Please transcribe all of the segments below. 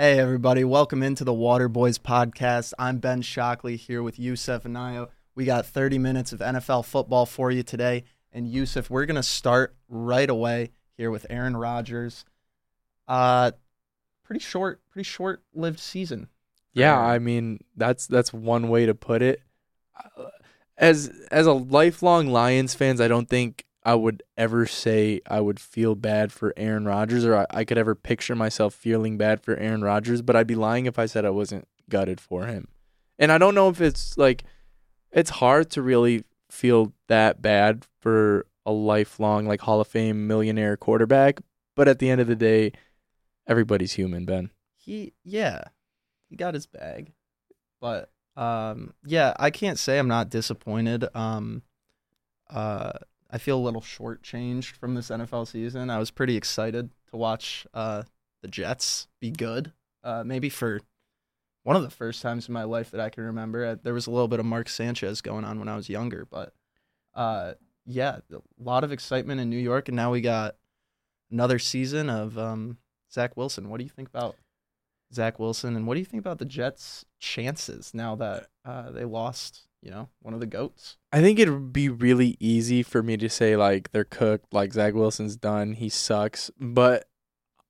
Hey, everybody. Welcome into the Water Boys podcast. I'm Ben Shockley here with Yusuf Anayo. We got 30 minutes of NFL football for you today. And Yusuf, we're going to start right away here with Aaron Rodgers. Uh, pretty short, pretty short lived season. Yeah, Aaron. I mean that's that's one way to put it. As as a lifelong Lions fans, I don't think I would ever say I would feel bad for Aaron Rodgers or I, I could ever picture myself feeling bad for Aaron Rodgers, but I'd be lying if I said I wasn't gutted for him. And I don't know if it's like it's hard to really feel that bad for a lifelong like Hall of Fame millionaire quarterback, but at the end of the day, everybody's human, Ben. He, yeah, he got his bag. But, um, yeah, I can't say I'm not disappointed. Um, uh, I feel a little shortchanged from this NFL season. I was pretty excited to watch uh, the Jets be good. Uh, maybe for one of the first times in my life that I can remember. Uh, There was a little bit of Mark Sanchez going on when I was younger, but uh, yeah, a lot of excitement in New York, and now we got another season of um, Zach Wilson. What do you think about Zach Wilson, and what do you think about the Jets' chances now that uh, they lost? You know, one of the goats. I think it'd be really easy for me to say like they're cooked, like Zach Wilson's done, he sucks. But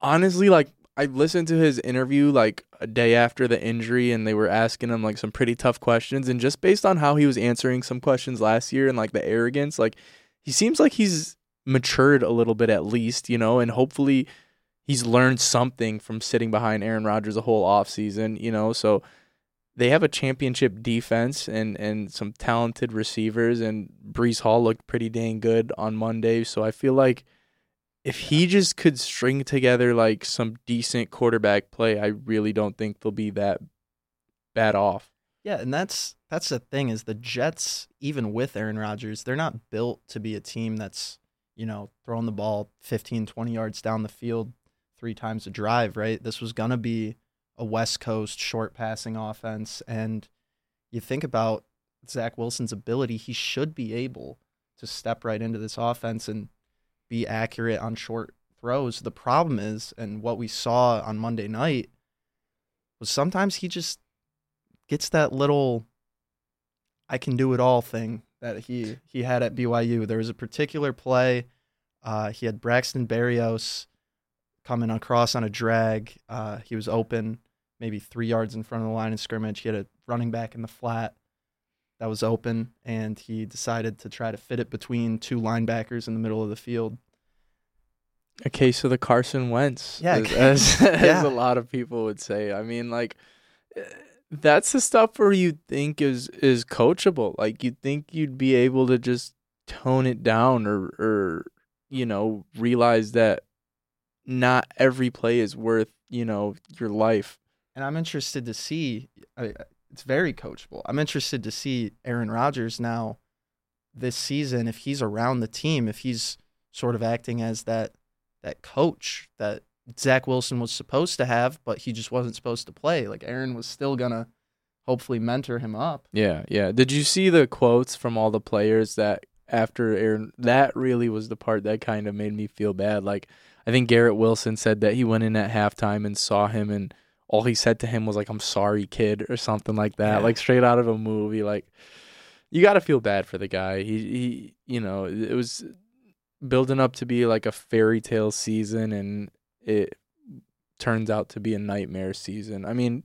honestly, like I listened to his interview like a day after the injury and they were asking him like some pretty tough questions and just based on how he was answering some questions last year and like the arrogance, like he seems like he's matured a little bit at least, you know, and hopefully he's learned something from sitting behind Aaron Rodgers a whole offseason, you know, so they have a championship defense and, and some talented receivers, and Breece Hall looked pretty dang good on Monday. So I feel like if he just could string together like some decent quarterback play, I really don't think they'll be that bad off. Yeah, and that's that's the thing is the Jets, even with Aaron Rodgers, they're not built to be a team that's, you know, throwing the ball 15, 20 yards down the field three times a drive, right? This was going to be a West Coast short passing offense. And you think about Zach Wilson's ability, he should be able to step right into this offense and be accurate on short throws. The problem is, and what we saw on Monday night, was sometimes he just gets that little I can do it all thing that he he had at BYU. There was a particular play. Uh, he had Braxton Berrios coming across on a drag. Uh, he was open, maybe three yards in front of the line of scrimmage. He had a running back in the flat that was open, and he decided to try to fit it between two linebackers in the middle of the field. A case of the Carson Wentz, Yeah, as, as, yeah. as a lot of people would say. I mean, like eh, that's the stuff where you think is is coachable. Like you think you'd be able to just tone it down, or or you know realize that not every play is worth you know your life. And I'm interested to see. I, it's very coachable. I'm interested to see Aaron Rodgers now this season if he's around the team, if he's sort of acting as that that coach that Zach Wilson was supposed to have, but he just wasn't supposed to play. Like Aaron was still gonna hopefully mentor him up. Yeah, yeah. Did you see the quotes from all the players that after Aaron? That really was the part that kind of made me feel bad. Like I think Garrett Wilson said that he went in at halftime and saw him, and all he said to him was like, "I'm sorry, kid," or something like that, Yeah. like straight out of a movie. Like you got to feel bad for the guy. He he, you know, it was building up to be like a fairy tale season, and it turns out to be a nightmare season. I mean,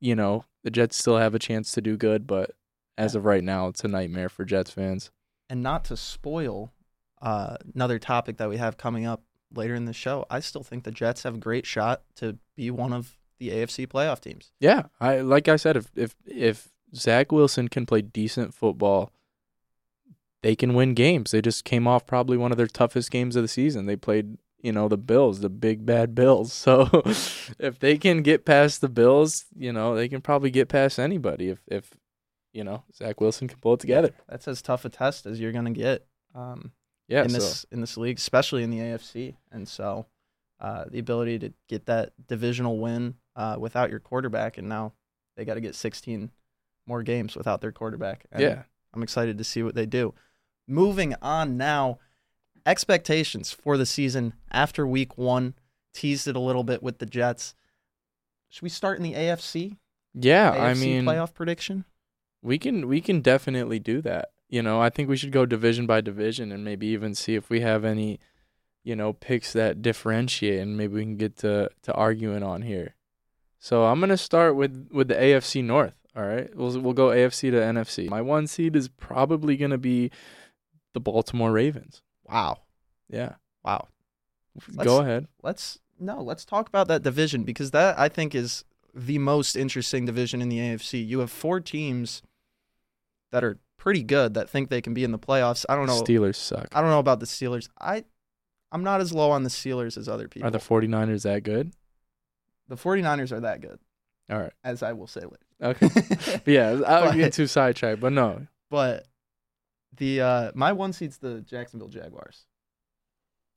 you know, the Jets still have a chance to do good, but as of right now, it's a nightmare for Jets fans. And not to spoil uh, another topic that we have coming up later in the show, I still think the Jets have a great shot to be one of the AFC playoff teams. Yeah, I like I said, if if if Zach Wilson can play decent football, they can win games. They just came off probably one of their toughest games of the season. They played, you know, the Bills, the big bad Bills. So if they can get past the Bills, you know, they can probably get past anybody if if you know Zach Wilson can pull it together. That's as tough a test as you're going to get. Um, Yeah, in so this in this league, especially in the AFC. And so, uh, the ability to get that divisional win uh, without your quarterback, and now they got to get 16 more games without their quarterback. And yeah. I'm excited to see what they do. Moving on now, expectations for the season after Week One. Teased it a little bit with the Jets. Should we start in the AFC? Yeah, AFC I mean, playoff prediction. we can we can definitely do that. You know, I think we should go division by division and maybe even see if we have any, you know, picks that differentiate, and maybe we can get to to arguing on here. So I'm gonna start with with the AFC North. All right, we'll we'll go AFC to NFC. My one seed is probably gonna be the Baltimore Ravens. Wow, Yeah, wow. go Let's- ahead. Let's no, let's talk about that division because that I think is the most interesting division in the AFC. You have four teams that are pretty good that think they can be in the playoffs. I don't know. Steelers suck. I don't know about the Steelers. I I'm not as low on the Steelers as other people. Are the 49ers that good? The 49ers are that good, All right. as I will say later. Okay. yeah, I would get too sidetracked, but no. But the uh my one seed's the Jacksonville Jaguars.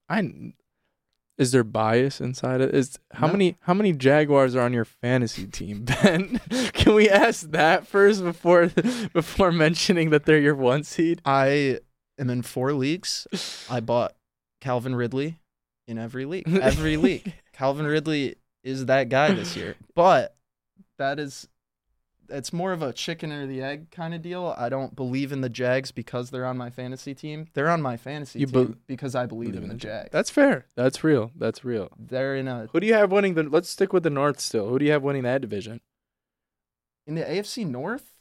I is there bias inside it? Is how No. many how many Jaguars are on your fantasy team, Ben? Can we ask that first before before mentioning that they're your one seed? I am in four leagues. I bought Calvin Ridley in every league. Every league. Calvin Ridley is that guy this year. But that is it's more of a chicken or the egg kind of deal. I don't believe in the Jags because they're on my fantasy team. They're on my fantasy You team bel- because I believe in the Jags. That's fair. That's real. That's real. they're in a Who do you have winning the? Let's stick with the North still. Who do you have winning that division? in the AFC North.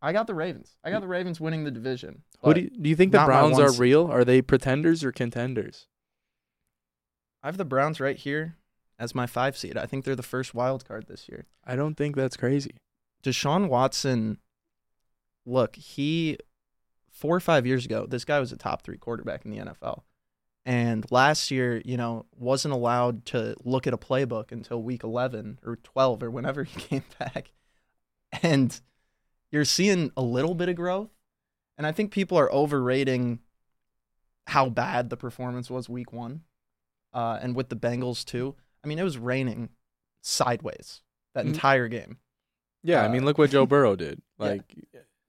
I got the Ravens. I got the Ravens winning the division. Who do you, do you think the Browns are real? Are they pretenders or contenders? I have the Browns right here as my five seed. I think they're the first wild card this year. I don't think that's crazy. Deshaun Watson, look, he four or five years ago, this guy was a top three quarterback in the NFL. And last year, you know, wasn't allowed to look at a playbook until week 11 or 12 or whenever he came back. And you're seeing a little bit of growth. And I think people are overrating how bad the performance was week one. Uh, and with the Bengals, too. I mean, it was raining sideways that Mm. entire game. Yeah, I Uh, mean, look what Joe Burrow did. Like,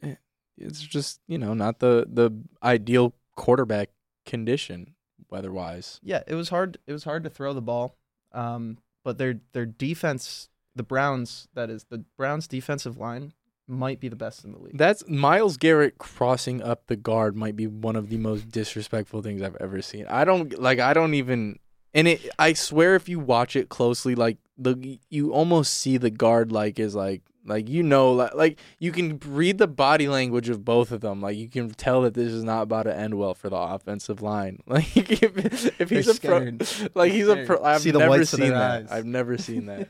eh, it's just you know not the the ideal quarterback condition weather wise. Yeah, it was hard. It was hard to throw the ball. Um, but their their defense, the Browns, that is the Browns' defensive line, might be the best in the league. That's Myles Garrett crossing up the guard might be one of the most disrespectful things I've ever seen. I don't like. I don't even. And it. I swear, if you watch it closely, like the you almost see the guard like is like like you know like, like you can read the body language of both of them. Like you can tell that this is not about to end well for the offensive line. Like if, if he's They're a pro, like he's a pro, i've See never seen that. eyes. I've never seen that.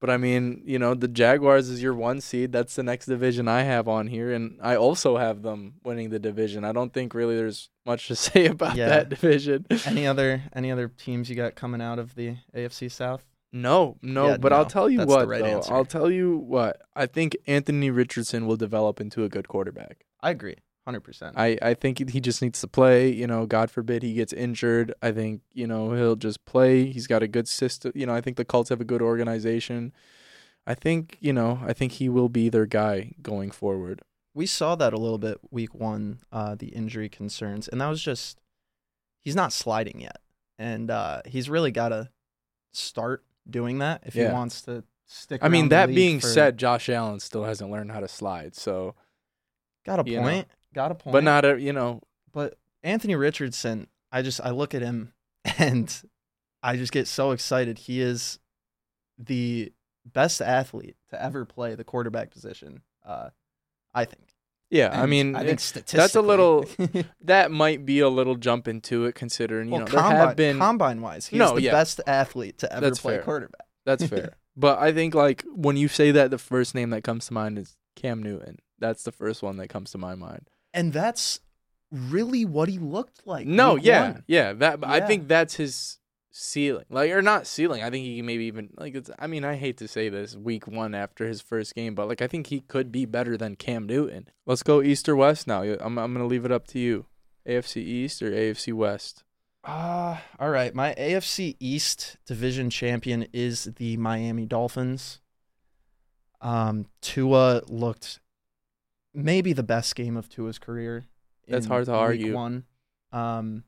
But I mean, you know, the Jaguars is your one seed. That's the next division I have on here, and I also have them winning the division. I don't think really there's much to say about Yeah. that division. any other any other teams you got coming out of the AFC South? No, no, Yeah, but I'll tell you That's what. right though. I'll tell you what. I think Anthony Richardson will develop into a good quarterback. I agree, hundred percent. I, I think he just needs to play. You know, God forbid he gets injured. I think you know he'll just play. He's got a good system. You know, I think the Colts have a good organization. I think you know. I think he will be their guy going forward. We saw that a little bit week one, uh, the injury concerns, and that was just he's not sliding yet, and uh, he's really got to start doing that if Yeah. he wants to stick. I mean, that being for- said, Josh Allen still hasn't learned how to slide. So, got a you know. Got a point, but not a you know. But Anthony Richardson, I just I look at him and I just get so excited. He is the best athlete to ever play the quarterback position. Uh, I think. Yeah, I mean, I that's a little- that might be a little jump into it, considering you well, know there have been combine wise, he's No, the yeah. best athlete to ever That's play fair. quarterback. That's fair. but I think like when you say that, the first name that comes to mind is Cam Newton. That's the first one that comes to my mind. And that's really what he looked like. no, yeah, one. yeah. That I think that's his ceiling, like or not ceiling. I think he can maybe even like it's. I mean, I hate to say this, week one after his first game, but like I think he could be better than Cam Newton. Let's go East or West now. I'm I'm gonna leave it up to you. AFC East or AFC West? Uh, all right. My AFC East division champion is the Miami Dolphins. Um, Tua looked maybe the best game of Tua's career. That's hard to week argue. One. Um,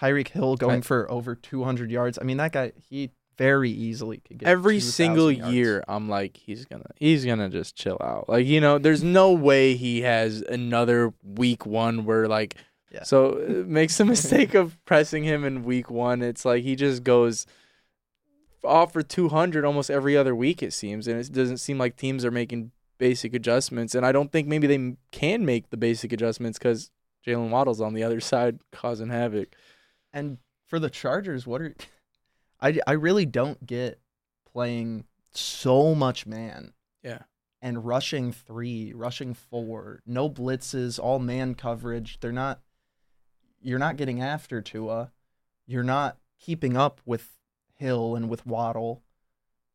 Tyreek Hill going I- for over 200 yards. I mean, that guy, he very easily could get Every 2,000 single year, I'm like, he's gonna, he's gonna just chill out. Like you know, there's no way he has another week one where like, Yeah. so uh, makes the mistake of pressing him in week one. It's like he just goes off for 200 almost every other week. It seems, and it doesn't seem like teams are making basic adjustments. And I don't think maybe they can make the basic adjustments because Jaylen Waddle's on the other side causing havoc. And for the Chargers, what are I I really don't get playing so much man Yeah. and rushing 3, rushing 4, no blitzes, all man coverage. They're not you're not getting after Tua. You're not keeping up with Hill and with Waddle.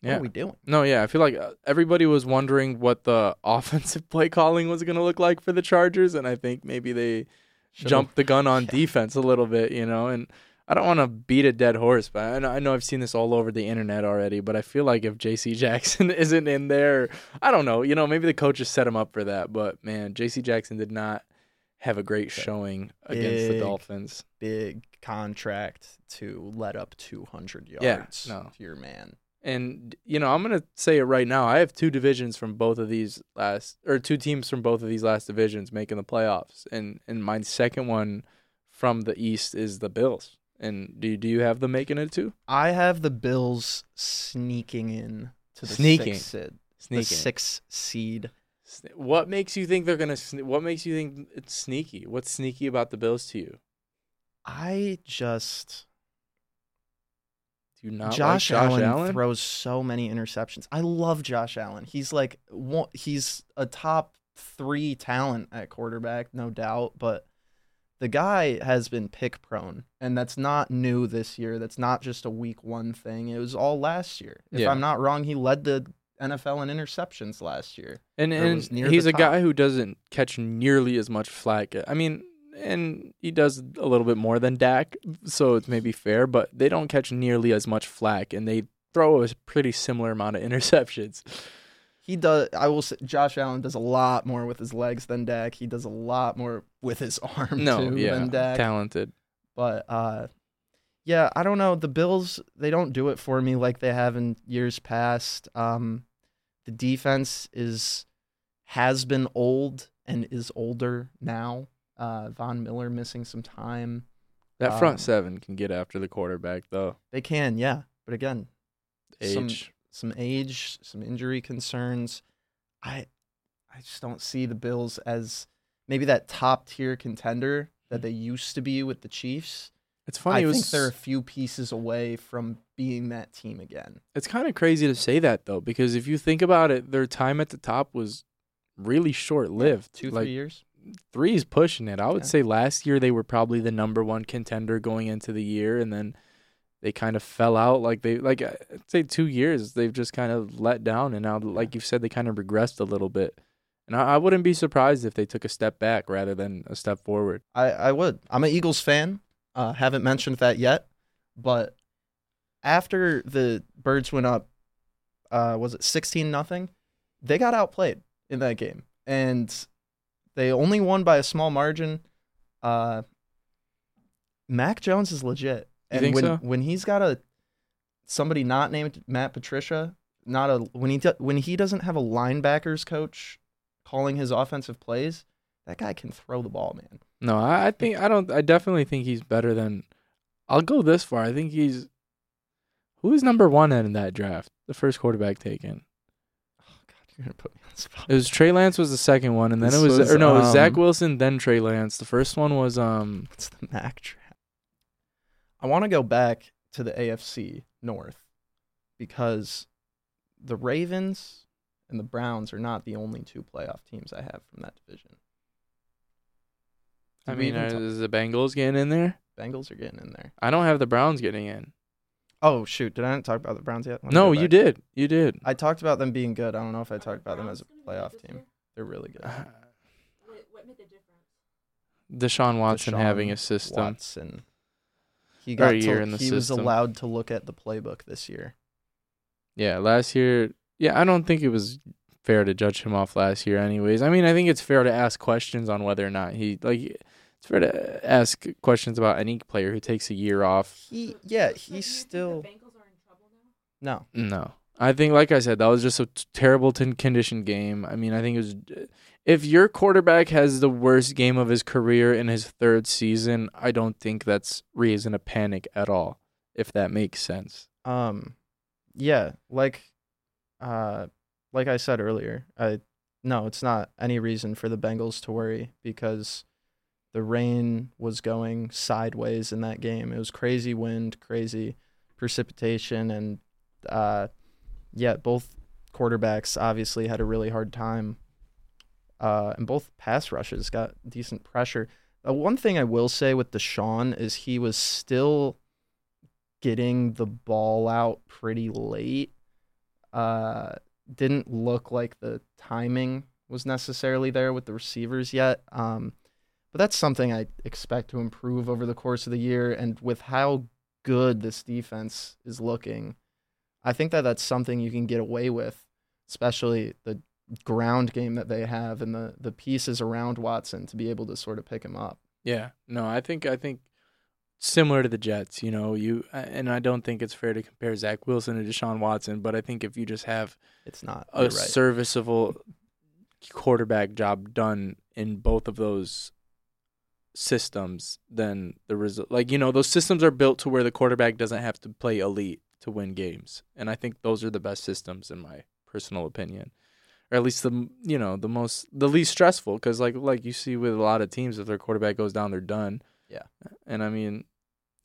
What Yeah. are we doing? No, yeah, I feel like uh, everybody was wondering what the offensive play calling was going to look like for the Chargers, and I think maybe they Should've- jumped the gun on Yeah. defense a little bit, you know. And I don't want to beat a dead horse, but I know, I I've seen this all over the internet already. But I feel like if J.C. Jackson isn't in there, I don't know, you know, maybe the coaches set him up for that. But man, J.C. Jackson did not have a great showing against the Dolphins. Big contract to let up 200 yards Yeah, no. to your man. And you know, I'm gonna say it right now. I have two divisions from both of these last, or two teams from both of these last divisions making the playoffs, and and my second one from the East is the Bills. And do do you have them making it too? I have the Bills sneaking in to the Sneaking. sixth seed. The Sneaking. sixth seed. What makes you think they're gonna? sne- What makes you think it's sneaky? What's sneaky about the Bills to you? I just Do not Josh, like Josh Allen, Allen? throws so many interceptions. I love Josh Allen. He's like he's a top three talent at quarterback, no doubt. But the guy has been pick prone, and that's not new this year. That's not just a week one thing. It was all last year. If Yeah. I'm not wrong, he led the NFL in interceptions last year. And and he's a guy who doesn't catch nearly as much flack. I mean, and he does a little bit more than Dak, so it's maybe fair, but they don't catch nearly as much flack, and they throw a pretty similar amount of interceptions. He does. I will say, Josh Allen does a lot more with his legs than Dak. He does a lot more with his arm No, too yeah, than Dak. talented. But uh, yeah, I don't know. The Bills they don't do it for me like they have in years past. Um, the defense is has been old and is older now. Uh, Von Miller missing some time. That front Um, seven can get after the quarterback though. They can, yeah, but again, Age. some age, some injury concerns. I I just don't see the Bills as maybe that top tier contender that they used to be with the Chiefs. It's funny. I it was, think they're a few pieces away from being that team again. It's kind of crazy to say that though, because if you think about it, their time at the top was really short lived. Two, like, three years. Three is pushing it. I would Yeah. say last year they were probably the number one contender going into the year, and then they kind of fell out. Like they like I'd say two years they've just kind of let down, and now like you've said they kind of regressed a little bit. And I, I wouldn't be surprised if they took a step back rather than a step forward. I, I would. I'm an Eagles fan. Uh, haven't mentioned that yet, but after the Birds went up, uh, was it 16 nothing? They got outplayed in that game, and they only won by a small margin. Uh, Mac Jones is legit, and when so? when he's got a somebody not named Matt Patricia, not a when he do, when he doesn't have a linebackers coach calling his offensive plays, that guy can throw the ball, man. No, I, I think I don't. I definitely think he's better than. I'll go this far. I think he's. Who is number one in that draft? The first quarterback taken. God, you're gonna put me on the spot. It was Trey Lance was the second one, and then This it was, was, or no, it was Zach um, Wilson, then Trey Lance. The first one was um What's the Mac draft? I want to go back to the AFC North because the Ravens and the Browns are not the only two playoff teams I have from that division. I Did we mean, even are, talk- is the Bengals getting in there? Bengals are getting in there. I don't have the Browns getting in. Oh shoot, did I not talk about the Browns yet? Let me No, go you back. did. You did. I talked about them being good. I don't know if I talked about them as a playoff team. They're really good. What, what made the difference? Deshaun Watson Deshaun having a system. Watson. He Or got a year to, in the he was system. allowed to look at the playbook this year. Yeah, last year. Yeah, I don't think it was fair to judge him off last year. Anyways, I mean, I think it's fair to ask questions on whether or not he like. It's fair to ask questions about any player who takes a year off. He yeah, he's still Bengals are in trouble now. No. No. I think, like I said, that was just a t- terrible tin condition game. I mean, I think it was. If your quarterback has the worst game of his career in his third season, I don't think that's reason to panic at all. If that makes sense. Um, yeah, like, uh, like I said earlier, I no, it's not any reason for the Bengals to worry because the rain was going sideways in that game. It was crazy wind, crazy precipitation, and uh, yeah, both quarterbacks obviously had a really hard time. Uh, and both pass rushes got decent pressure. Uh, one thing I will say with Deshaun is he was still getting the ball out pretty late. Uh, didn't look like the timing was necessarily there with the receivers yet. Um, but that's something I expect to improve over the course of the year. And with how good this defense is looking, I think that that's something you can get away with, especially the ground game that they have and the the pieces around Watson to be able to sort of pick him up. Yeah. No, I think I think similar to the Jets, you know, you and I don't think it's fair to compare Zach Wilson to Deshaun Watson, but I think if you just have It's not a right. serviceable quarterback job done in both of those systems, then the result, like you know, those systems are built to where the quarterback doesn't have to play elite to win games, and I think those are the best systems in my personal opinion, or at least the you know the most the least stressful because like like you see with a lot of teams, if their quarterback goes down, they're done. Yeah. and I mean,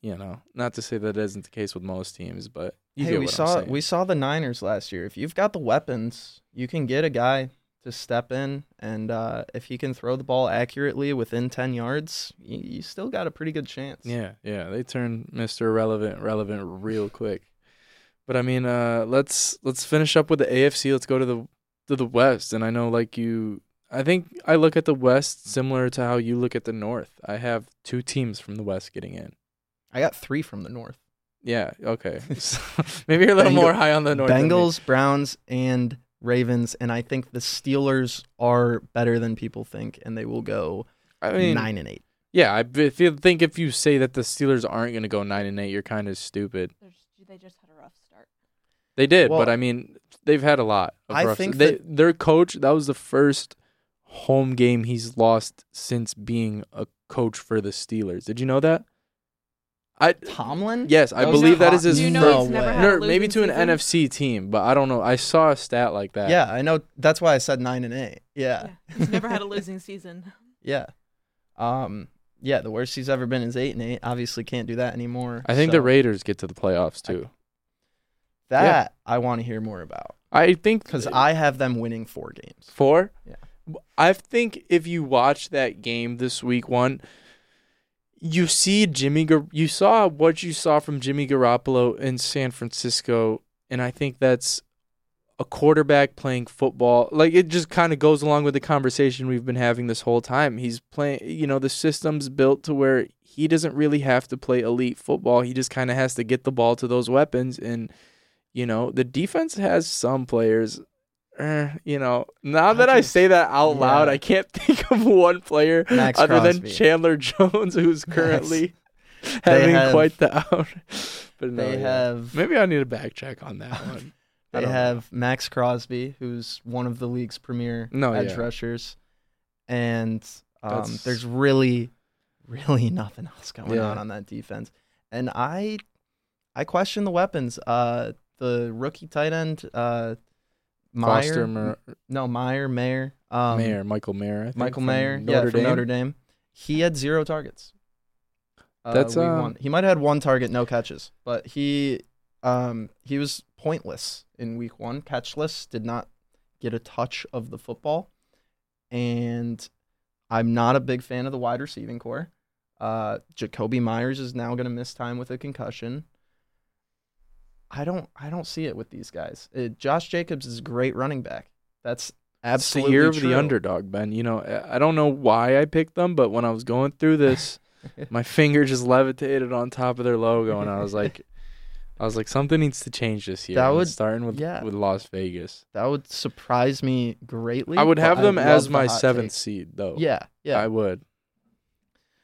you know, not to say that isn't the case with most teams, but you hey, get we what I'm saw we saw the Niners last year. If you've got the weapons, you can get a guy to step in, and uh, if he can throw the ball accurately within ten yards, you, you still got a pretty good chance. Yeah, yeah, they turn Mr. Relevant relevant real quick. But I mean, uh let's let's finish up with the AFC. Let's go to the to the West. And I know like you I think I look at the West similar to how you look at the North. I have two teams from the West getting in. I got three from the North: Yeah, okay. So, maybe you're a little Bengal- more high on the North. Bengals, Browns, and Ravens. And I think the Steelers are better than people think, and they will go I mean, nine and eight. yeah, I b- if you think if you say that the Steelers aren't going to go 9 and 8, you're kind of stupid. They're just- they just had a rough start. They did, but I mean, they've had a lot. Of I rough- think they, that- their coach that was the first home game he's lost since being a coach for the Steelers. Did you know that? I Tomlin? yes, I That was believe that Tom- is his Do you know first. he's never had a No, maybe to an season? NFC team, but I don't know. I saw a stat like that. Yeah, I know. That's why I said nine and eight. Yeah. Yeah, he's never had a losing season. Yeah. Um. Yeah, the worst he's ever been is eight and eight. Obviously, can't do that anymore. I think the so Raiders get to the playoffs too. that I want to hear more about I think because I have them winning four games. Four? Yeah. I think if you watch that game this week one, you see Jimmy you saw what you saw from Jimmy Garoppolo in San Francisco and I think that's a quarterback playing football. Like it just kind of goes along with the conversation we've been having this whole time. He's playing, you know, the system's built to where he doesn't really have to play elite football. He just kind of has to get the ball to those weapons and you know, the defense has some players eh, you know, now that I say that out loud, yeah. I can't think of one player Max other than Chandler Jones who's currently They having have- quite the out. But no, they have maybe I need to backcheck on that one. I they don't know. have Maxx Crosby, who's one of the league's premier No, edge yeah. rushers, and um, there's really, really nothing else going Yeah. on on that defense. And I, I question the weapons. Uh, the rookie tight end, uh, Meyer, Foster Mer- no Meyer, Mayer, um, Mayer, Michael Mayer, I think, Michael from Mayer, Notre yeah, from Dame. Notre Dame. He had zero targets. Uh, That's, one. He might have had one target, no catches, but he um he was pointless in week one, catchless, did not get a touch of the football, and I'm not a big fan of the wide receiving core. Uh, Jakobi Meyers is now going to miss time with a concussion. I don't I don't see it with these guys. Uh Josh Jacobs is a great running back. That's It's the absolutely year of true. the underdog, Ben. You know, I don't know why I picked them, but when I was going through this, my finger just levitated on top of their logo, and I was like, I was like, something needs to change this year. That would- starting with yeah. with Las Vegas. That would surprise me greatly. I would have them as my hot seventh take. seed, though. Yeah, yeah. I would.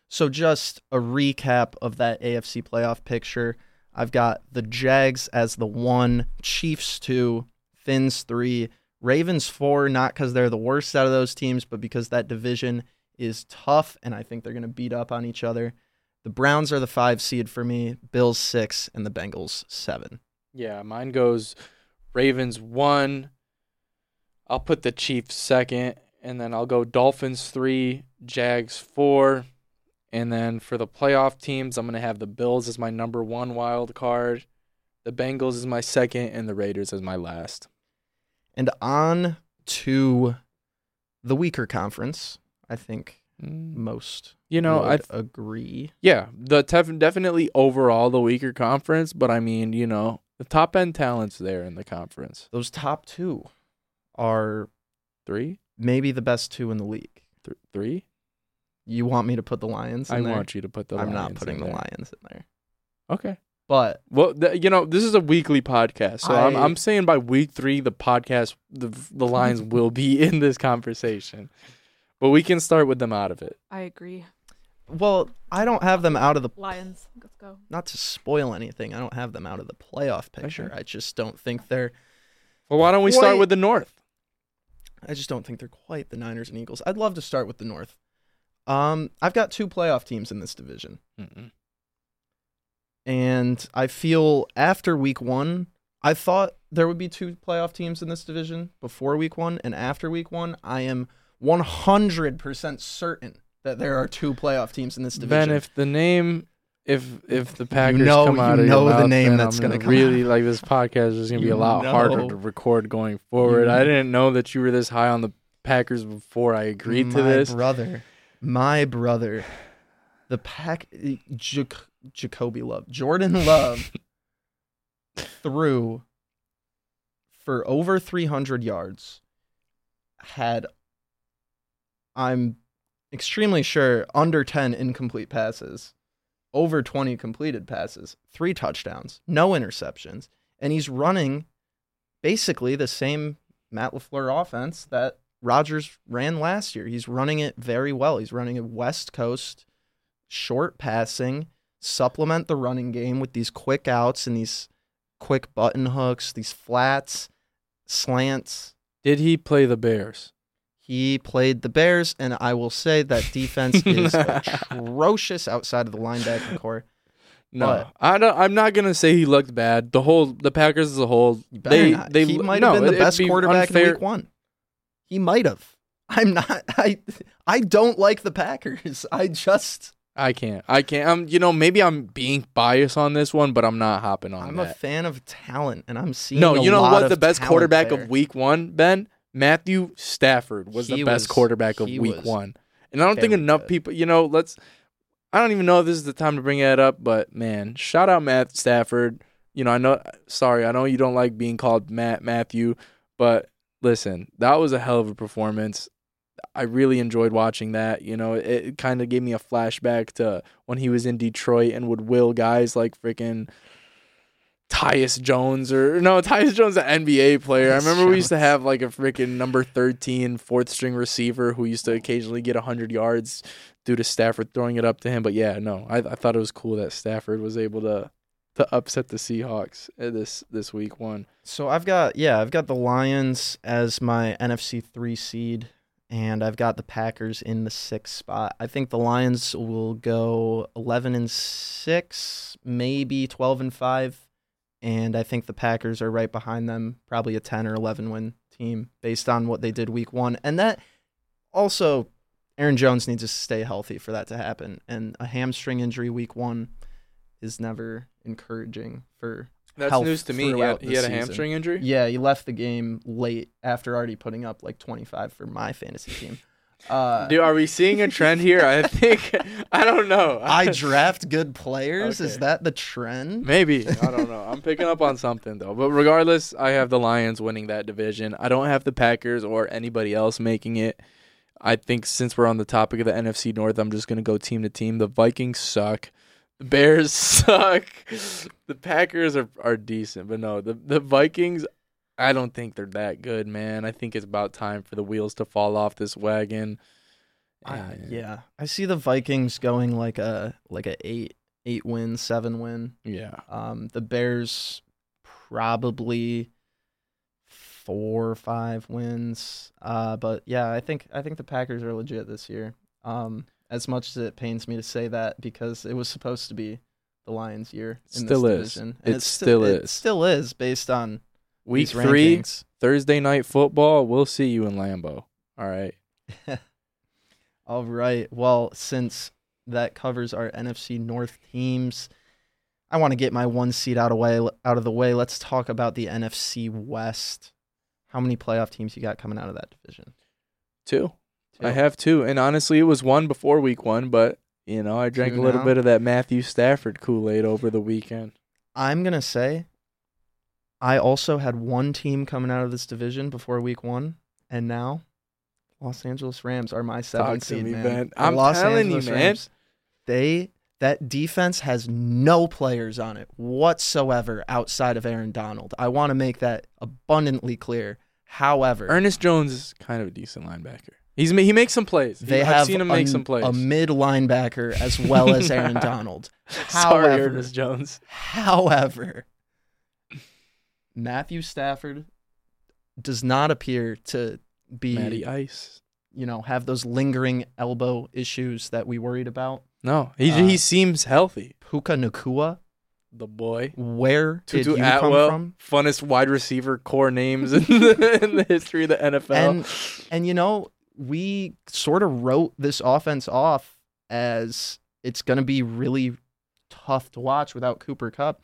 so just a recap of that AFC playoff picture. I've got the Jags as the one, Chiefs two, Fins three, Ravens four, not because they're the worst out of those teams, but because that division is tough and I think they're going to beat up on each other. The Browns are the five seed for me, Bills six, and the Bengals seven. Yeah, mine goes Ravens one. I'll put the Chiefs second, and then I'll go Dolphins three, Jags four, and then for the playoff teams, I'm gonna have the Bills as my number one wild card, the Bengals as my second, and the Raiders as my last. And on to the weaker conference. I think Mm, most You know, I agree. yeah, the tef- definitely overall the weaker conference, but I mean, you know, the top end talents there in the conference. Those top two are Three, maybe the best two in the league. Th- three. You want me to put the Lions in I there? want you to put the. I'm not putting in the there. Lions in there. Okay. But Well, th- you know, this is a weekly podcast, so I, am I- I'm saying by week three, the podcast, the the lines will be in this conversation, but we can start with them out of it. I agree. well, I don't have them out of the Lions, let's go. not to spoil anything. I don't have them out of the playoff picture. Okay. I just don't think they're Well, why don't we start Wait. with the North? I just don't think they're quite the Niners and Eagles. I'd love to start with the North. Um, I've got two playoff teams in this division. Mm-mm. And I feel after week one, I thought there would be two playoff teams in this division before week one. And after week one, I am 100% certain that there are two playoff teams in this division. Ben, if the name, if if the Packers know- come you out of know your the mouth, name that's gonna gonna really out. like this podcast is gonna be a You lot harder to record going forward. You- I didn't know that you were this high on the Packers before I agreed to this. brother, my brother, the pack, Jac- Jacoby Love, Jordan Love threw for over 300 yards, had, I'm extremely sure, under 10 incomplete passes, over 20 completed passes, three touchdowns, no interceptions, and he's running basically the same Matt LaFleur offense that Rodgers ran last year. He's running it very well. He's running a West Coast short passing, supplement the running game with these quick outs and these quick button hooks, these flats, slants. Did he play the Bears? He played the Bears, and I will say that defense is atrocious outside of the linebacker core. No, But- I don't. I'm not gonna say he looked bad. The whole the Packers as a whole, they not. they he might no, have been the best be quarterback unfair. in week one. He might have. I'm not. I I don't like the Packers. I just I can't. I can't. Um, you know, maybe I'm being biased on this one, but I'm not hopping on I'm a fan of talent, and I'm seeing. no, you know what? The best quarterback there. of Week One, Ben Matthew Stafford was He the best was- quarterback of Week One, and I don't think enough good. people. You know, let's. I don't even know if this is the time to bring that up, but man, shout out Matt Stafford. You know, I know. Sorry, I know you don't like being called Matt Matthew, but listen, that was a hell of a performance. I really enjoyed watching that. You know, it, it kind of gave me a flashback to when he was in Detroit and would will guys like freaking Tyus Jones or no, Tyus Jones, an NBA player. I remember we used to have like a freaking number 13 fourth string receiver who used to occasionally get 100 yards due to Stafford throwing it up to him. But yeah, no, I, I thought it was cool that Stafford was able to to upset the Seahawks this this week one. So I've got yeah, I've got the Lions as my NFC three seed, and I've got the Packers in the sixth spot. I think the Lions will go eleven and six, maybe twelve and five, and I think the Packers are right behind them, probably a ten or eleven win team based on what they did week one, and that also. Aaron Jones needs to stay healthy for that to happen, and a hamstring injury week one is never encouraging for That's health news to me. He had, he had a hamstring injury. Yeah, he left the game late after already putting up like 25 for my fantasy team. Uh, Dude, are we seeing a trend here? I think I don't know. I draft good players. Is that the trend? Maybe. I don't know. I'm picking up on something though. But regardless, I have the Lions winning that division. I don't have the Packers or anybody else making it. I think since we're on the topic of the NFC North, I'm just gonna go team to team. The Vikings suck. The Bears suck. The Packers are, are decent, but no, the the Vikings I don't think they're that good, man. I think it's about time for the wheels to fall off this wagon. Uh, yeah, I see the Vikings going like a like a eight eight win, seven win. Yeah. Um, the Bears probably four or five wins. Uh, but yeah, I think I think the Packers are legit this year. Um, as much as it pains me to say that because it was supposed to be the Lions' year. In Still this is. division. It sti- still It is. still is based on Week three, rankings. Thursday night football. We'll see you in Lambeau. All right. All right. Well, since that covers our NFC North teams, I want to get my one seed out of way out of the way. Let's talk about the NFC West. How many playoff teams you got coming out of that division? Two. I have two, and honestly, it was one before week one, but you know, I drank Two a little now? bit of that Matthew Stafford Kool Aid over the weekend. I'm gonna say I also had one team coming out of this division before week one, and now Los Angeles Rams are my seventh to seed, me, man. The I'm Los telling you, Angeles man. Rams, they that defense has no players on it whatsoever outside of Aaron Donald. I want to make that abundantly clear. However, Ernest Jones is kind of a decent linebacker. He's he makes some plays. they I've have seen him a, make some plays. a mid linebacker as well as Aaron Donald. Sorry, However- Ernest Jones. However, Matthew Stafford does not appear to be, Matty Ice. you know, have those lingering elbow issues that we worried about. No, he Uh, he seems healthy. Puka Nacua, The boy. where did Tutu you Atwell, come from? funnest wide receiver core names in the, in the history of the NFL. And and you know, we sort of wrote this offense off as it's going to be really tough to watch without Cooper Kupp.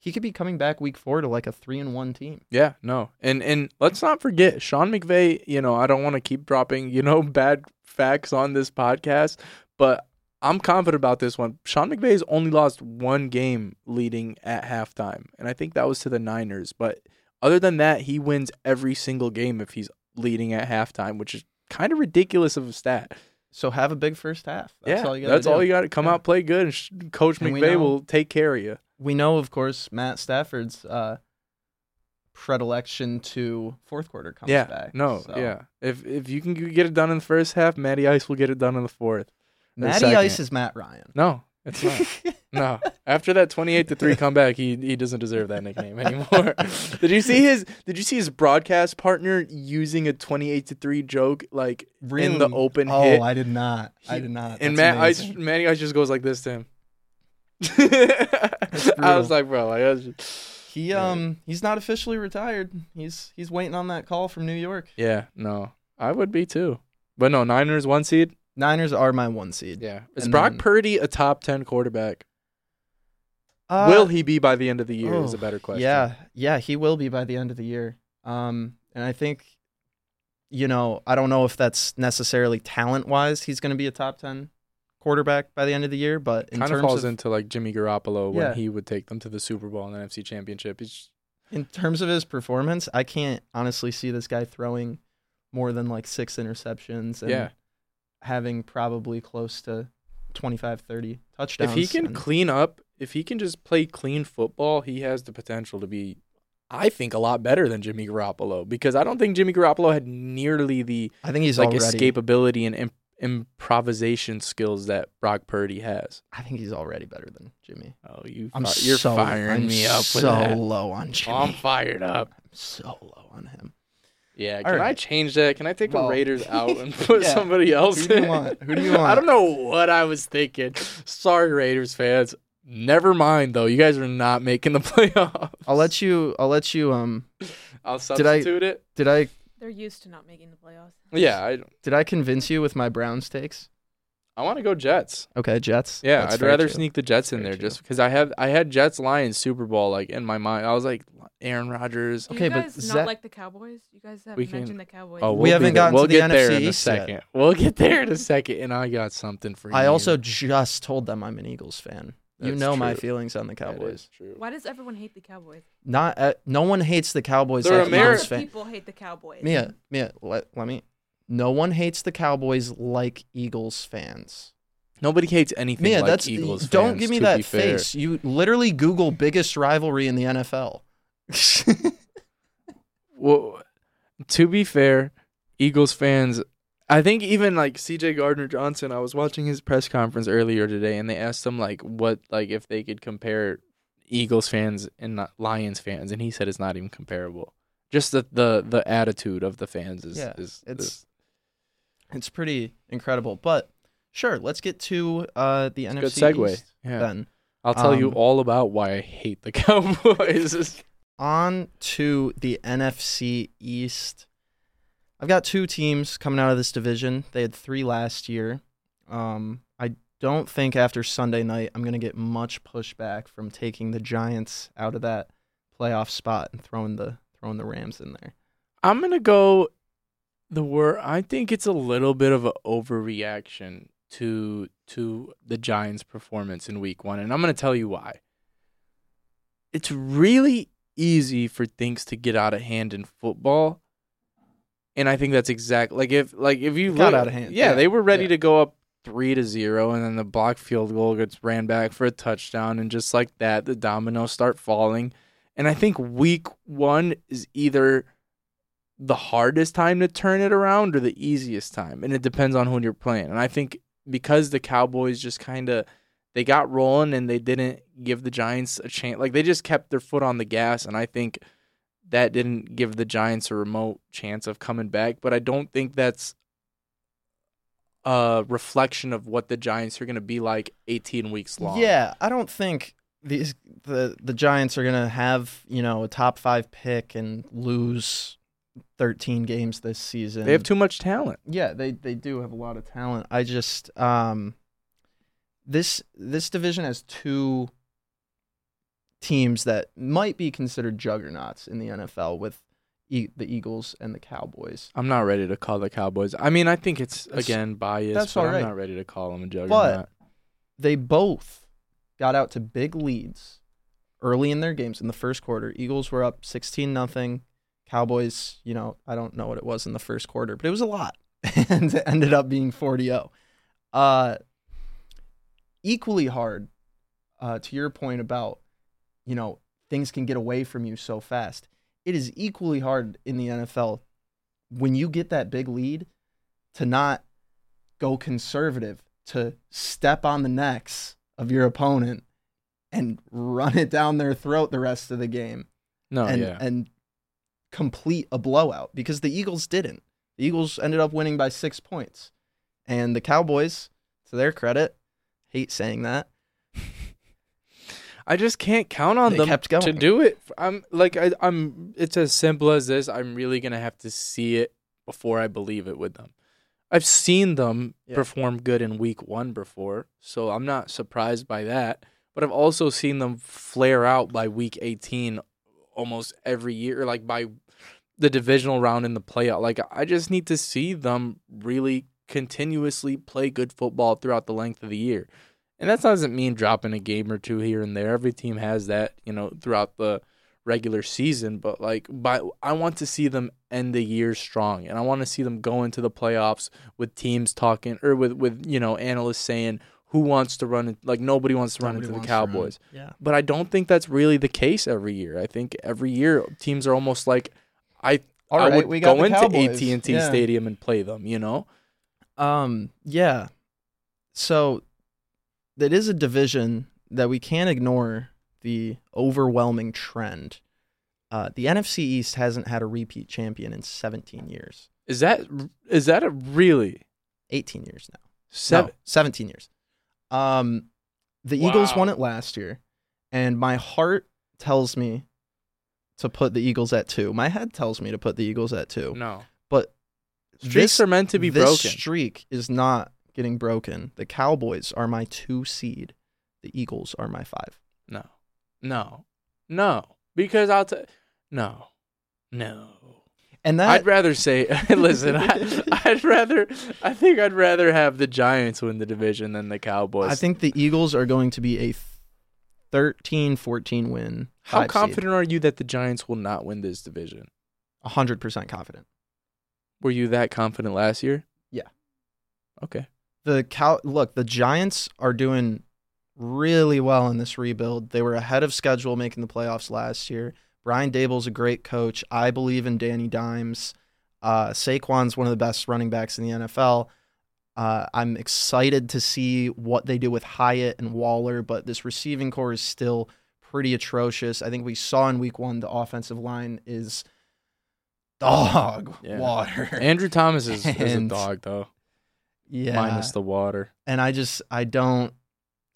He could be coming back week 4 to like a 3 and 1 team. Yeah, no. And and let's not forget Sean McVay, you know, I don't want to keep dropping, you know, bad facts on this podcast, but I'm confident about this one. Sean McVay's only lost one game leading at halftime, and I think that was to the Niners. But other than that, he wins every single game if he's leading at halftime, which is kind of ridiculous of a stat. So have a big first half. That's yeah, all you got that's do. all you got to come Yeah. out, play good, and sh- Coach And McVay know- will take care of you. we know, of course, Matt Stafford's uh, predilection to fourth quarter comes yeah, back. no, so. yeah. If if you can get it done in the first half, Matty Ice will get it done in the fourth. Matty. Ice is Matt Ryan. No, it's not. no. After that twenty-eight to three comeback, he he doesn't deserve that nickname anymore. did you see his? Did you see his broadcast partner using a twenty-eight to three joke like in the open oh, hit? I did not. I did not. and That's Matt Ice, amazing. Matty Ice just goes like this to him. I was like, bro, like, that's just- He Yeah. um he's not officially retired. He's he's waiting on that call from New York. yeah, no, I would be too. But no, Niners one seed. Niners are my one seed. Yeah, is And Brock then- Purdy a top ten quarterback? Uh, Will he be by the end of the year? is a oh, better question. Yeah, yeah, he will be by the end of the year. Um, and I think, you know, I don't know if that's necessarily talent wise. He's going to be a top ten quarterback by the end of the year, but in kind of terms falls of into like Jimmy Garoppolo Yeah. when he would take them to the Super Bowl and the NFC Championship. It's in terms of his performance, I can't honestly see this guy throwing more than like six interceptions and yeah. Having probably close to 25, 30 touchdowns. If he can and- clean up, if he can just play clean football, he has the potential to be, I think, a lot better than Jimmy Garoppolo because I don't think Jimmy Garoppolo had nearly the I think he's like already. escapability and imp- improvisation skills that Brock Purdy has. I think he's already better than Jimmy. Oh, you, I'm you're so, firing I'm me up so with that. low on Jimmy. Oh, I'm fired up. I'm so low on him. Yeah, All can I change that? Can I take Well, the Raiders out and put yeah. somebody else Who do you in? want? Who do you want? I don't know what I was thinking. Sorry, Raiders fans. Never mind though. You guys are not making the playoffs. I'll let you. I'll let you. Um. I'll Did I- substitute it. Did I? They're used to not making the playoffs. Yeah, I Did I convince you with my Browns takes? I want to go Jets. Okay, Jets. Yeah, That's I'd fair rather too. sneak the Jets in Very there true. just because I have I had Jets Lions Super Bowl like in my mind. I was like Aaron Rodgers. Do Okay, you but guys not Zach- like the Cowboys? You guys have We can- mentioned the Cowboys. Oh, We we'll be haven't there- gotten we'll to the get there NFC in a East yet. second. We'll get there in a second, and I got something for you. I also just told them I'm an Eagles fan. you That's know my true. feelings on the That is Cowboys. true. Why does everyone hate the Cowboys? Not uh, no one hates the Cowboys They're like Ameri- Eagles Lots of fan. people hate the Cowboys. Mia, Mia, let, let me. No one hates the Cowboys like Eagles fans. Nobody hates anything Mia, like that's Eagles. Fans, don't give me that be fair. face. You literally Google biggest rivalry in the NFL. Well, to be fair, Eagles fans I think even like CJ Gardner Johnson, I was watching his press conference earlier today and they asked him like what like if they could compare Eagles fans and not Lions fans and he said it's not even comparable. Just the the, the attitude of the fans is Yeah, is it's it's pretty incredible. But sure, let's get to uh, the NFC good segue. East Yeah. then. I'll tell you Um, all about why I hate the Cowboys. On to the NFC East. I've got two teams coming out of this division. They had three last year. Um, I don't think after Sunday night I'm going to get much pushback from taking the Giants out of that playoff spot and throwing the throwing the Rams in there. I'm gonna go the word. I think it's a little bit of an overreaction to to the Giants' performance in Week One, and I'm gonna tell you why. It's really easy for things to get out of hand in football, and I think that's exact. Like if like if you It got look- out of hand, yeah, yeah, they were ready yeah. to go up three to zero, and then the block field goal gets ran back for a touchdown, and just like that, the dominoes start falling. And I think week one is either the hardest time to turn it around or the easiest time, and it depends on who you're playing. And I think because the Cowboys just kind of they got rolling and they didn't give the Giants a chance, like they just kept their foot on the gas, and I think that didn't give the Giants a remote chance of coming back. But I don't think that's a reflection of what the Giants are going to be like 18 weeks long. Yeah, I don't think these the the Giants are gonna have you know a top five pick and lose thirteen games this season. they have too much talent. yeah, they they do have a lot of talent. I just um this this division has two teams that might be considered juggernauts in the NFL with e- the Eagles and the Cowboys. I'm not ready to call the Cowboys. I mean, I think it's again biased, that's but all I'm not ready to call them a juggernaut. They both got out to big leads early in their games in the first quarter. Eagles were up 16 nothing. Cowboys, you know, I don't know what it was in the first quarter, but it was a lot. and it ended up being 40-0. Uh equally hard uh to your point about you know, things can get away from you so fast. It is equally hard in the NFL when you get that big lead to not go conservative, to step on the necks of your opponent and run it down their throat the rest of the game No, and yeah. and complete a blowout because the Eagles didn't. The Eagles ended up winning by 6 points. And the Cowboys, to their credit, hate saying that. I just can't count on They them to do it. I'm like I, I'm. It's as simple as this. I'm really gonna have to see it before I believe it with them. I've seen them Yeah. perform good in week one before, so I'm not surprised by that. But I've also seen them flare out by week 18 almost every year, like by the divisional round in the playoff. Like I just need to see them really continuously play good football throughout the length of the year. And that doesn't mean dropping a game or two here and there. Every team has that, you know, throughout the regular season. But like, by I want to see them end the year strong, and I want to see them go into the playoffs with teams talking or with with you know analysts saying who wants to run it. Like nobody wants to run Nobody into the wants to run. Cowboys. Yeah. But I don't think that's really the case every year. I think every year teams are almost like I All I right, would we got go into AT and T Stadium and play them. You know. Um, yeah. So that is a division that we can't ignore the overwhelming trend. Uh, the NFC East hasn't had a repeat champion in 17 years. Is that is that a really 18 years now. seven? No, 17 years. Um, the Eagles won it last year, and my heart tells me to put the Eagles at two. My head tells me to put the Eagles at two. No. But Streaks this, are meant to be this broken. streak is not getting broken. The Cowboys are my two seed. The Eagles are my five. No, no, no. Because I'll tell. No, no. And that I'd rather say. listen, I, I'd rather. I think I'd rather have the Giants win the division than the Cowboys. I think the Eagles are going to be a 13-14 win. How five seed. confident are you that the Giants will not win this division? 100% confident. Were you that confident last year? Yeah. Okay. the cow look the giants are doing really well in this rebuild they were ahead of schedule making the playoffs last year brian Daboll's a great coach i believe in danny dimes Uh, Saquon's one of the best running backs in the NFL. Uh, I'm excited to see what they do with Hyatt and Waller, but this receiving core is still pretty atrocious. I think we saw in week one the offensive line is dog Yeah. water. Andrew Thomas is, is a dog though, yeah, minus the water. and I just I don't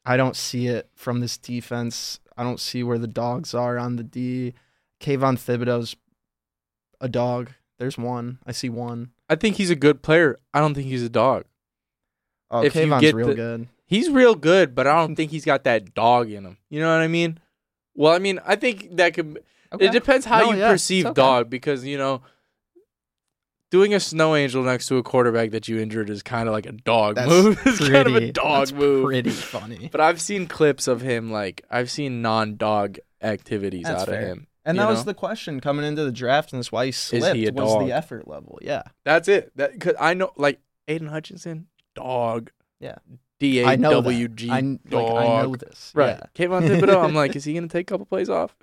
I don't see it from this defense. I don't see where the dogs are on the D. Kayvon Thibodeaux's a dog. There's one. I see one. I think he's a good player. I don't think he's a dog. Oh, If you Kayvon's get real the- good. He's real good, but I don't think he's got that dog in him. You know what I mean? Well, I mean, I think that could. Okay. It depends how No, you yeah, perceive okay. dog because you know, doing a snow angel next to a quarterback that you injured is kind of like a dog That's move. it's pretty, kind of a dog that's move. Pretty funny. But I've seen clips of him like I've seen non-dog activities That's out of him. And that was the question coming into the draft, and that's why he slipped. he a was dog? the effort level? Yeah, That's it. That cause I know like Aidan Hutchinson, dog. Yeah. D A know. W G I dog. I know this. Right. Yeah. Kayvon Thibodeaux, I'm like, is he gonna take a couple plays off?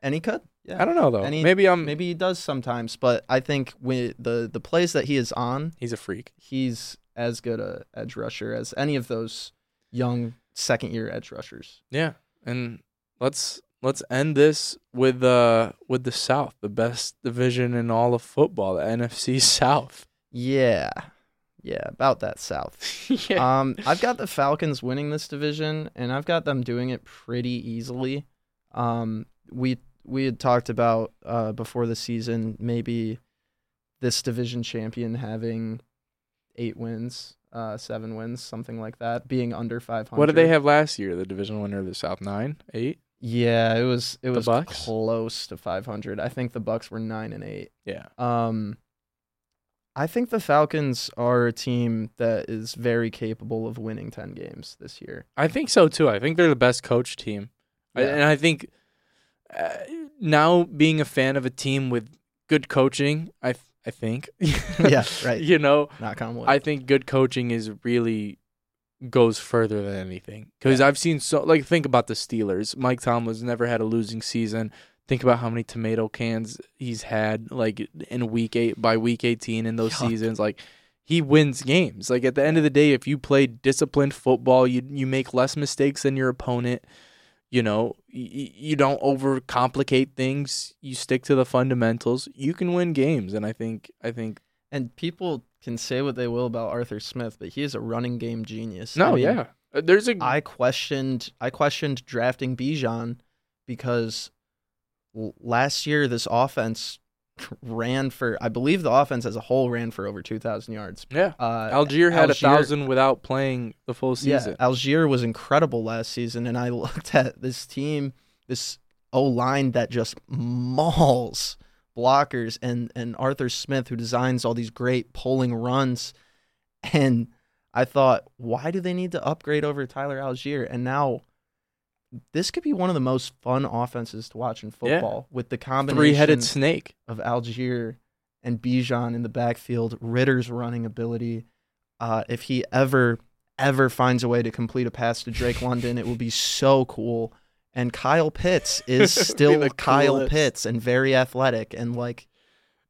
and he could. Yeah, I don't know though. And he- maybe I'm maybe he does sometimes, but I think with the the plays that he is on, he's a freak. he's as good a edge rusher as any of those young second year edge rushers. Yeah. And let's let's end this with uh with the South, the best division in all of football, the NFC South. Yeah. Yeah, about that South. yeah. Um, I've got the Falcons winning this division, and I've got them doing it pretty easily. Um, we we had talked about uh, before the season maybe this division champion having eight wins, uh, seven wins, something like that, being under five hundred. what did they have last year? The division winner of the South nine, eight. Yeah, it was it was Bucks? close to five hundred. I think the Bucks were nine and eight. Yeah. Um, I think the Falcons are a team that is very capable of winning ten games this year. I think so too. I think they're the best coach team, I- and I think uh, now being a fan of a team with good coaching, I th- I think, Yeah, right. You know, Knock on wood. I think good coaching is really goes further than anything because I've seen so like think about the Steelers. Mike Tomlin's never had a losing season. Think about how many tomato cans he's had like in week eight by week eighteen in those Yuck. seasons. Like he wins games. Like at the end of the day, if you play disciplined football, you you make less mistakes than your opponent. You know, you, you don't overcomplicate things. You stick to the fundamentals. You can win games, and I think I think and people can say what they will about Arthur Smith, but he is a running game genius. no, I mean, yeah. Uh, There's a I questioned I questioned drafting Bijan because last year this offense ran for I believe the offense as a whole ran for over two thousand yards. yeah. Uh, Allgeier had a thousand without playing the full season. Yeah, Allgeier was incredible last season, and I looked at this team, this O line that just mauls blockers, and and Arthur Smith who designs all these great pulling runs, and I thought, why do they need to upgrade over Tyler Allgeier? And now. This could be one of the most fun offenses to watch in Yeah. football with the combination Three-headed snake. of Allgeier and Bijan in the backfield, Ridder's running ability. Uh, if he ever, ever finds a way to complete a pass to Drake London, it will be so cool. And Kyle Pitts is It would be still Kyle coolest. Pitts and very athletic and like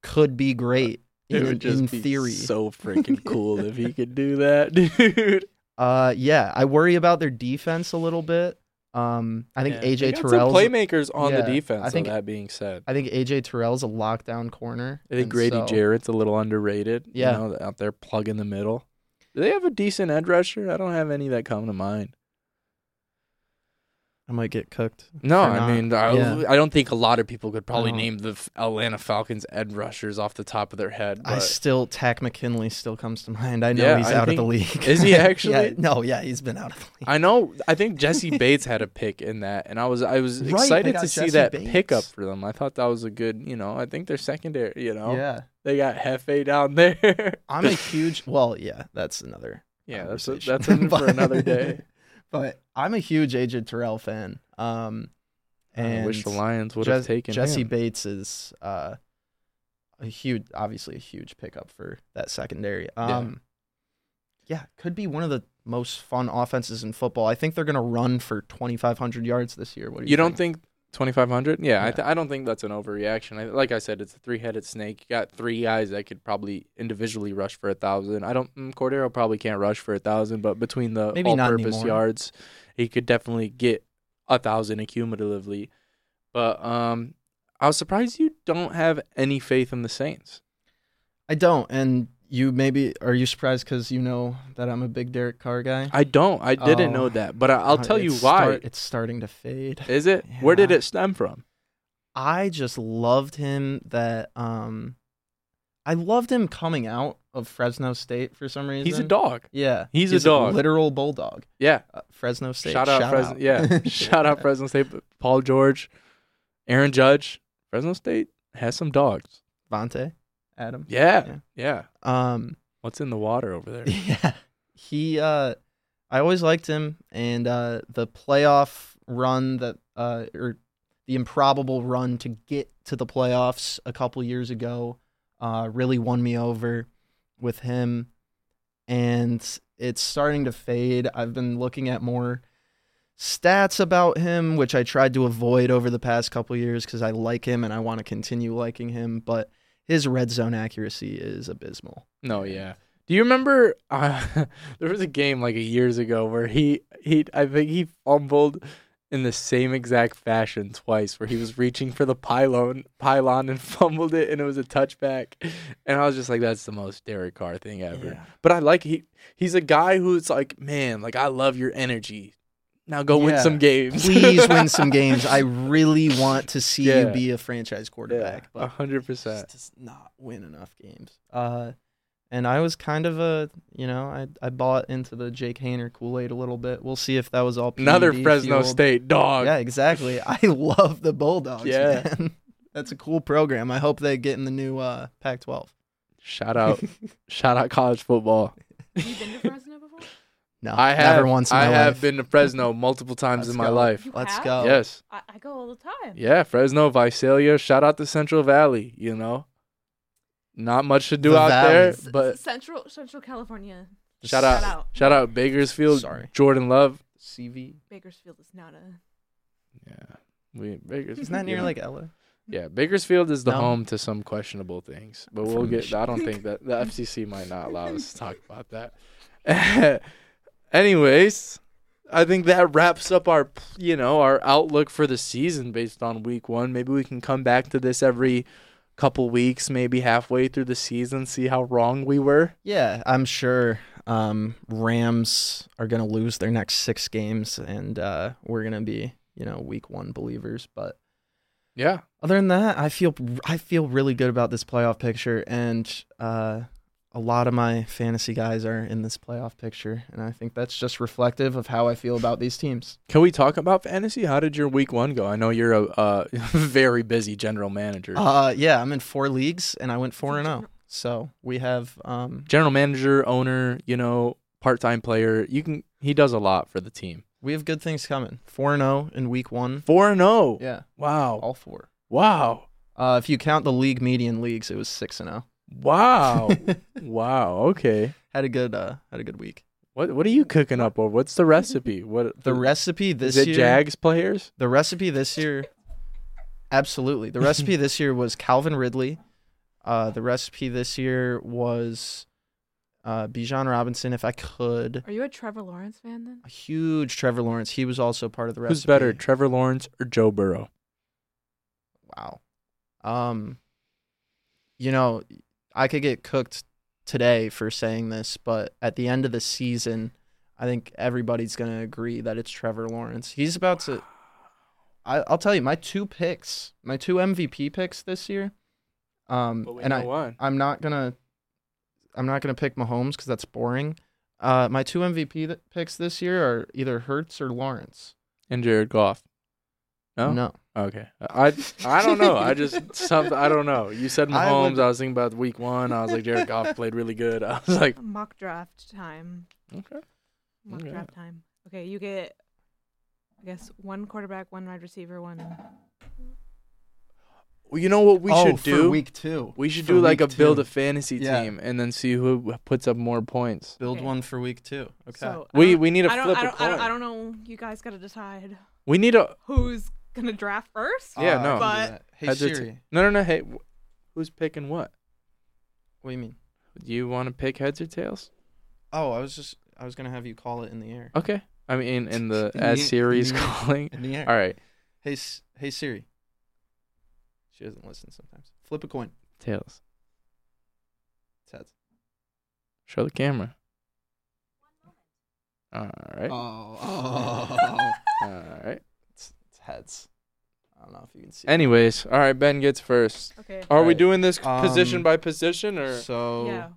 could be great It in, would just in be theory. so freaking cool if he could do that, dude. uh, yeah, I worry about their defense a little bit. Um, I think Yeah. AJ Terrell's playmakers on Yeah, the defense. I think- that being said, I think AJ Terrell's a lockdown corner. I think Grady so- Jarrett's a little underrated. Yeah. you know, out there plug in the middle. Do they have a decent edge rusher? I don't have any that come to mind. I might get cooked. No, I not- mean, I, yeah. I don't think a lot of people could probably name the Atlanta Falcons Ed rushers off the top of their head. I still Takk McKinley still comes to mind. I know Yeah, he's I out of the league. Is he actually? yeah, no, yeah, he's been out of the league. I know. I think Jessie Bates had a pick in that, and I was I was Right, excited to see that Bates. pickup for them. I thought that was a good. You know, I think they're secondary. You know, Yeah, they got Hefe down there. I'm a huge. Well, yeah, that's another. yeah, that's a, that's for another day. But I'm a huge AJ Terrell fan. Um, and I wish the Lions would have taken Jessie him. Bates is uh, a huge, obviously a huge pickup for that secondary. Um, yeah. could be one of the most fun offenses in football. I think they're gonna run for 2,500 yards this year. What do you, You don't think 2500 yeah, I, th- I don't think that's an overreaction. I, like i said it's a three-headed snake. You got three guys that could probably individually rush for a thousand. I don't mm, Cordarrelle probably can't rush for a thousand but between the Maybe all-purpose yards he could definitely get a thousand accumulatively. But um i was surprised you don't have any faith in the saints. I don't. And you maybe are you surprised because you know that I'm a big Derek Carr guy? i don't i didn't Oh. know that but I, i'll Uh, tell you why start- it's starting to fade. is it where did it stem from I just loved him that um I loved him coming out of Fresno State for some reason. he's a dog Yeah. He's a dog. literal bulldog. yeah Uh, Fresno State. Shout out Fresno. Yeah. Shout out Fresno State. Paul George, Aaron Judge. Fresno State has some dogs. Vontae, Adam. Yeah. Yeah. Um What's in the water over there? yeah. He uh I always liked him and uh the playoff run that uh or the improbable run to get to the playoffs a couple years ago uh really won me over with him and it's starting to fade. I've been looking at more stats about him which I tried to avoid over the past couple years cuz I like him and I want to continue liking him, but his red zone accuracy is abysmal. No, yeah. Do you remember uh, there was a game like a years ago where he he I think he fumbled in the same exact fashion twice where he was reaching for the pylon pylon and fumbled it and it was a touchback and I was just like that's the most Derek Carr thing ever. But I like he he's a guy who's like, man, like I love your energy. Now go win Yeah. some games. please win some games. I really want to see Yeah. you be a franchise quarterback, a but hundred just percent. does not win enough games. Uh, and I was kind of a, you know, I I bought into the Jake Haener Kool Aid a little bit. We'll see if that was all Another PED Fresno fueled. State dog. Yeah, exactly. I love the Bulldogs. Yeah. man. that's a cool program. I hope they get in the new uh, Pac-12. Shout out, shout out college football. Have you been to Fresno before? No, I have never once in I my have life. been to Fresno multiple times Let's in my go. life. You Let's have? go. Yes. I, I go all the time. Yeah, Fresno, Visalia. Shout out to Central Valley. You know, not much to do The out Valley. there, but Central Central California. shout out, Shout out. shout out Bakersfield. Sorry. Jordan Love. CV. Bakersfield is not a. Yeah, we Bakersfield. Isn't that near yeah. like Ella? Yeah, Bakersfield is the No. home to some questionable things, but we'll From get. I don't think that the FCC might not allow us to talk about that. Anyways, I think that wraps up our, you know, our outlook for the season based on week one. Maybe we can come back to this every couple weeks, maybe halfway through the season, see how wrong we were. Yeah, I'm sure um, Rams are going to lose their next six games, and uh, we're going to be, you know, week one believers. But Yeah, other than that, I feel I feel really good about this playoff picture, and uh, a lot of my fantasy guys are in this playoff picture, and I think that's just reflective of how I feel about these teams. can we talk about fantasy? How did your week one go? I know you're a uh, very busy general manager. Uh, yeah, I'm in four leagues, and I went four and zero. So we have um, general manager, owner, you know, part-time player. You can. He does a lot for the team. we have good things coming. Four and zero in week one. Four and zero. Yeah, Wow. all four. Wow. Uh, if you count the league median leagues, it was six and zero. Wow. wow. Okay. had a good uh had a good week. What What are you cooking up? Or what's the recipe? What The recipe this is it? year Jags players. The recipe this year Absolutely. The recipe this year was Calvin Ridley. Uh the recipe this year was uh Bijan Robinson if I could. Are you a Trevor Lawrence fan then? A huge Trevor Lawrence. He was also part of the recipe. Who's better, Trevor Lawrence or Joe Burrow? Wow. Um you know, I could get cooked today for saying this, but at the end of the season, I think everybody's going to agree that it's Trevor Lawrence. He's about to I I'll tell you my two picks, my two MVP picks this year. Um and I one. I'm not going to I'm not going to pick Mahomes cuz that's boring. Uh my two MVP th- picks this year are either Hurts or Lawrence. And Jared Goff. No. No. Okay. I I don't know. I just some I don't know. You said I Mahomes. would- I, was thinking about week one. I was like Jared Goff played really good. I was like, Mock draft time. okay. Mock Okay. draft time. Okay, you get. I guess one quarterback, one wide receiver, one. Well, you know what we oh, should do? for week 2. we should For do like a week build a fantasy Yeah. team and then see who puts up more points. Build Okay. one for week 2. Okay. So We we need to I don't, flip I a don't, I don't. I don't know. You guys got to decide We need a who's gonna draft first. Yeah, Uh, no. I can do But- Hey Heads or Siri, ta- no, no, no. Hey, wh- who's picking what? what do you mean? Do you want to pick heads or tails? Oh, I was just I was gonna have you call it in the air. Okay. I mean, in the In as the- Siri's in the- calling. In the air. All right, Hey, S- hey Siri. She doesn't listen sometimes. Flip a coin. tails. It's heads. Show the camera. All right. Oh, oh. All right. It's, it's heads. I don't know if you can see. Anyways, all right. Ben gets first. Okay. Are we Alright, doing this position um, by position or? so Yeah.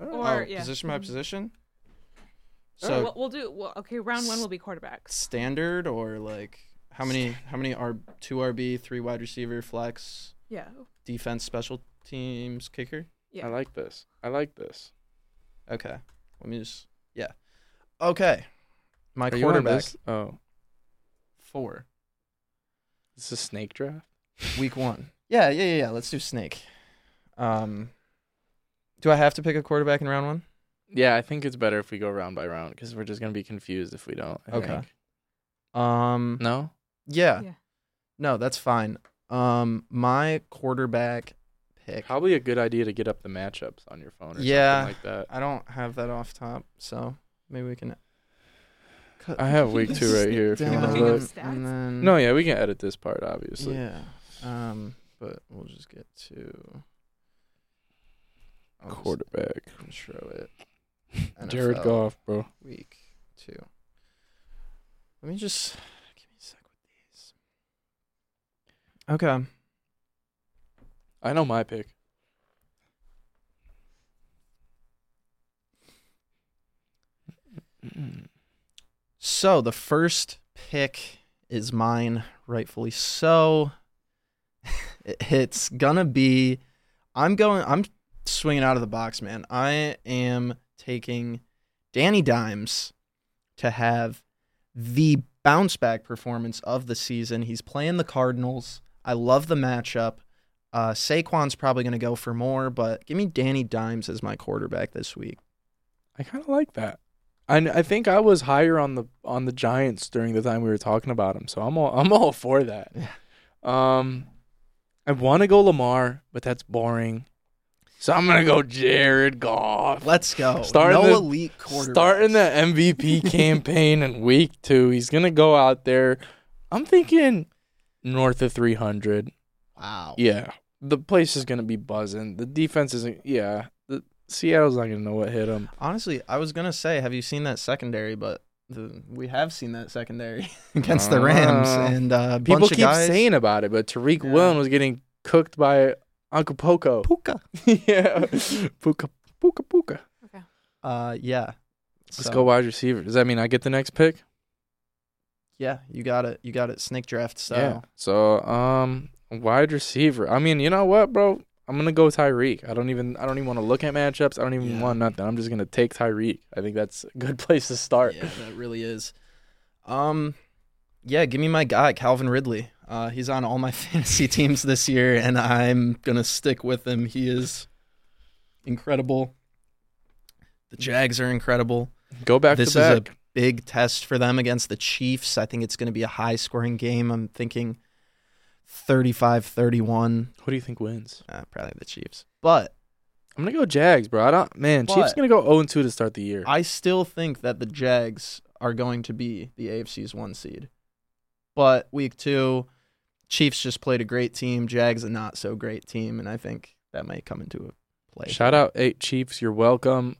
Oh, Or oh, yeah. position by Mhm. position. Oh, So we'll, we'll do. Well, okay, round one will be quarterbacks. standard or like how many how many are two RB, three wide receiver, flex, Yeah. defense, special teams, kicker? Yeah. I like this. I like this. Okay. Let me just yeah. Okay. My Are you on quarterback this? Oh, four. This a snake draft. Week one. Yeah, yeah, yeah, yeah. Let's do snake. Um do I have to pick a quarterback in round one? Yeah, I think it's better if we go round by round because we're just gonna be confused if we don't. I Okay. think. Um No. yeah. Yeah. No, that's fine. Um my quarterback pick. Probably a good idea to get up the matchups on your phone or Yeah. something like that. I don't have that off top, so maybe we can. Cut I have week two right here if you wanna look. and then- No, yeah, we can edit this part obviously. Yeah. Um, but we'll just get to I'll just Quarterback. intro it. Jared NFL Goff, bro. Week two. Let me just give me a sec with these. Okay. I know my pick. So the first pick is mine, rightfully so. it's gonna be. I'm going. I'm swinging out of the box, man. I am taking Danny Dimes to have the bounce back performance of the season. He's playing the Cardinals. I love the matchup. Uh, Saquon's probably going to go for more, but give me Danny Dimes as my quarterback this week. I kind of like that. I, I think I was higher on the on the Giants during the time we were talking about them, so I'm all I'm all for that. Yeah. Um, I want to go Lamar, but that's boring. So I'm gonna go Jared Goff. Let's go. Starting no the- elite quarterback. Starting the MVP campaign in week two, he's gonna go out there. I'm thinking north of 300. Wow. Yeah, the place is gonna be buzzing. The defense isn't. Yeah, Seattle's not gonna know what hit them. Honestly, I was gonna say, have you seen that secondary? But the, we have seen that secondary against the Uh, Rams, and uh, People bunch of keep guys. saying about it, but Tariq Yeah. Woolen was getting cooked by Uncle Poco. Puka. yeah, Puka, Puka, Puka. Uh, yeah. Let's So, go wide receiver. Does that mean I get the next pick? Yeah, you got it. You got it. Snake draft Yeah. So, um, wide receiver. I mean, you know what, bro? I'm gonna go Tyreek. I don't even. I don't even want to look at matchups. I don't even Yeah. want nothing. I'm just gonna take Tyreek. I think that's a good place to start. Yeah, that really is. Um, yeah, give me my guy Calvin Ridley. Uh, he's on all my fantasy teams this year, and I'm gonna stick with him. He is incredible. The Jags are incredible. Go back this is a big test for them against the Chiefs. I think it's going to be a high scoring game. I'm thinking 35 31. Who do you think wins? Uh, probably the Chiefs. But I'm gonna go Jags, bro. I don't. Man, Chiefs gonna go 0 2 to start the year. I still think that the Jags are going to be the AFC's one seed. But week two, Chiefs just played a great team. Jags a not so great team, and I think that might come into a play. Shout out eight Chiefs. You're welcome.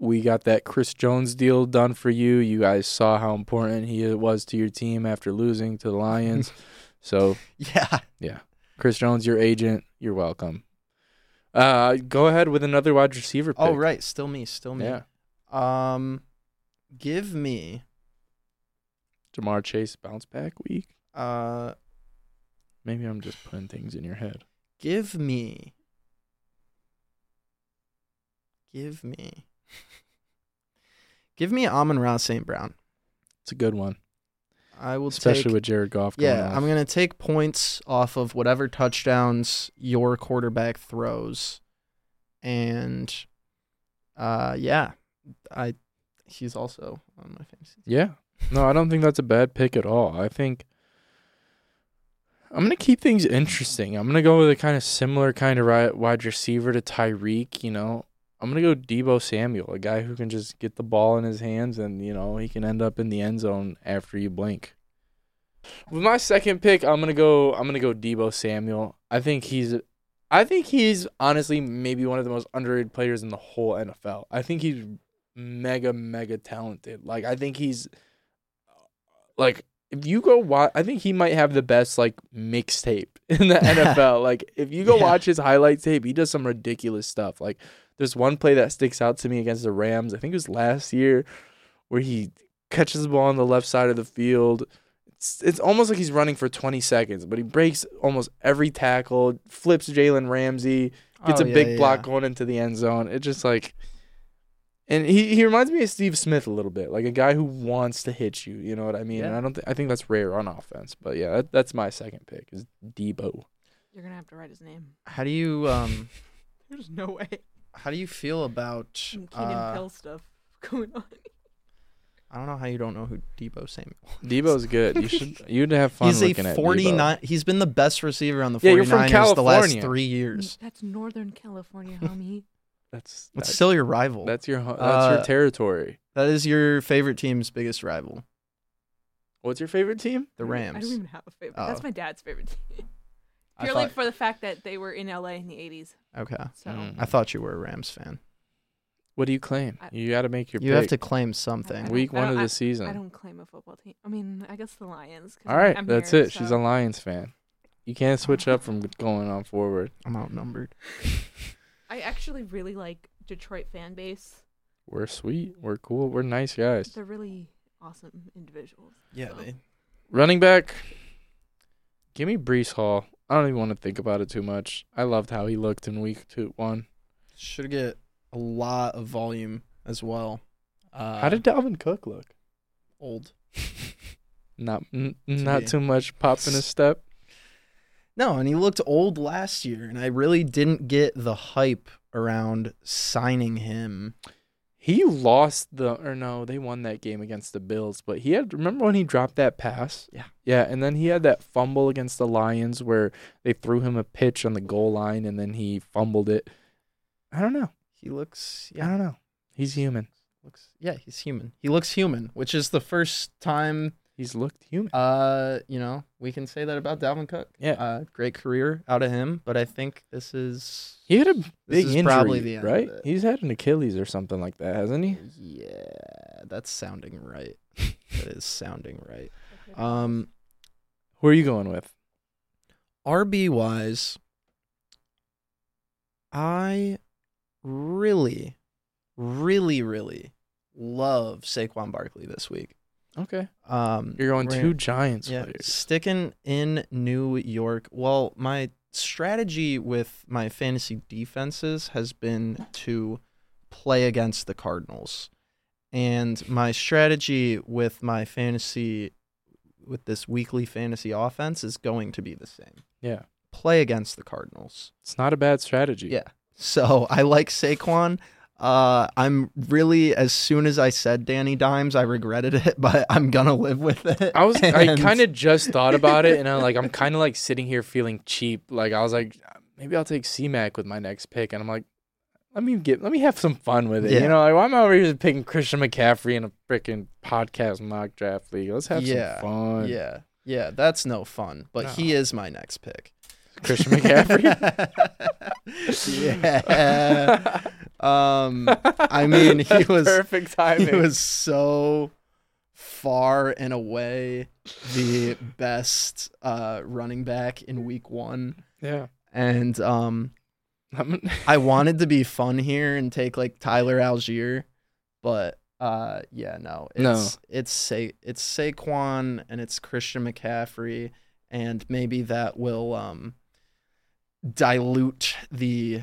We got that Chris Jones deal done for you. You guys saw how important he was to your team after losing to the Lions. so Yeah. Yeah. Chris Jones, your agent. You're welcome. Uh, go ahead with another wide receiver. Pick. Oh right, still me, still me. Yeah, Um, give me Ja'Marr Chase bounce back week. uh, Maybe I'm just putting things in your head. give me, give me, give me Amon-Ra St. Brown. It's a good one, I will especially take. with Jared Goff. Yeah, off. I'm gonna take points off of whatever touchdowns your quarterback throws, and uh, yeah, I he's also on my fantasy. team. Yeah. No, I don't think that's a bad pick at all. I think I'm gonna keep things interesting. I'm gonna go with a kind of similar kind of wide receiver to Tyreek. You know, I'm gonna go Deebo Samuel, a guy who can just get the ball in his hands and you know he can end up in the end zone after you blink. With my second pick, I'm gonna go. I'm gonna go Deebo Samuel. I think he's. I think he's honestly maybe one of the most underrated players in the whole NFL. I think he's mega mega talented. Like I think he's like if you go watch, I think he might have the best like mixtape in the NFL. Like if you go Yeah. watch his highlight tape, he does some ridiculous stuff. Like there's one play that sticks out to me against the Rams. I think it was last year where he catches the ball on the left side of the field. It's, it's almost like he's running for 20 seconds, but he breaks almost every tackle, flips Jalen Ramsey, gets Oh, a yeah, big yeah, block going into the end zone. It's just like, and he, he reminds me of Steve Smith a little bit, like a guy who wants to hit you. You know what I mean? And I don't. Th- I think that's rare on offense. But yeah, that, that's my second pick is Deebo. You're gonna have to write his name. How do you um There's no way. How do you feel about Some Keenan uh, Pill stuff going on. I don't know how you don't know who Deebo Samuel. is. Deebo's good. You should. You'd have fun He's looking a at 49 he's been the best receiver on the 49ers Yeah, the last 3 years. That's Northern California, homie. Deebo. That's still your rival. that's your that's Uh, your territory. that is your favorite team's biggest rival, What's your favorite team? the Rams. I don't even have a favorite. Oh. That's my dad's favorite team. I Purely thought- for the fact that they were in LA in the 80s. okay. So Mm. I thought you were a Rams fan. What do you claim? I- You got to make your. You have to claim something. week one don't- of I- the season. I don't claim a football team. I mean, I guess the Lions. 'cause All right, I'm that's here, it. She's a Lions fan. You can't switch up from going on forward. I'm outnumbered. I actually really like Detroit fan base. We're sweet. We're cool. We're nice guys. They're really awesome individuals. Yeah, So- they Running back. Give me Breece Hall. I don't even want to think about it too much. I loved how he looked in week two one. should get a lot of volume as well. Uh, how did Dalvin Cook look? old? Not n- not be- too much pop in his step. No, and he looked old last year, and I really didn't get the hype around signing him. He lost the or no, they won that game against the Bills, but he had remember when he dropped that pass? Yeah. Yeah, and then he had that fumble against the Lions where they threw him a pitch on the goal line and then he fumbled it. I don't know. He looks, yeah. I don't know. He's human. looks, yeah, he's human. He looks human, which is the first time, He's looked human. uh, you know, we can say that about Dalvin Cook. Yeah. Uh, great career out of him, but I think this is, He had a big is injury, probably the end of right? it. He's had an Achilles or something like that, hasn't he? yeah, that's sounding right. that is sounding right. Um, Who are you going with? RB wise, I really, really, really love Saquon Barkley this week. Okay. Um, You're going we're- two Giants yeah, players. sticking in New York. Well, my strategy with my fantasy defenses has been to play against the Cardinals. And my strategy with my fantasy with this weekly fantasy offense is going to be the same. Yeah. Play against the Cardinals. It's not a bad strategy. Yeah. So I like Saquon. Uh, I'm really as soon as I said Danny Dimes, I regretted it, but I'm gonna live with it. I was I kind of just thought about it and I'm like I'm kind of like sitting here feeling cheap. Like I was like maybe I'll take C-Mac with my next pick and I'm like let me get let me have some fun with it. Yeah. You know, like why am I over here picking Christian McCaffrey in a freaking podcast mock draft league? Let's have Yeah. some fun. Yeah, yeah, that's no fun. But he is my next pick. Christian McCaffrey. yeah. Um, I mean, he was perfect timing. he was so far and away the best uh, running back in Week One, yeah. and um, I'm- wanted to be fun here and take like Tyler Allgeier, but uh yeah, no. It's No. it's Sa- it's Saquon and it's Christian McCaffrey and maybe that will um dilute the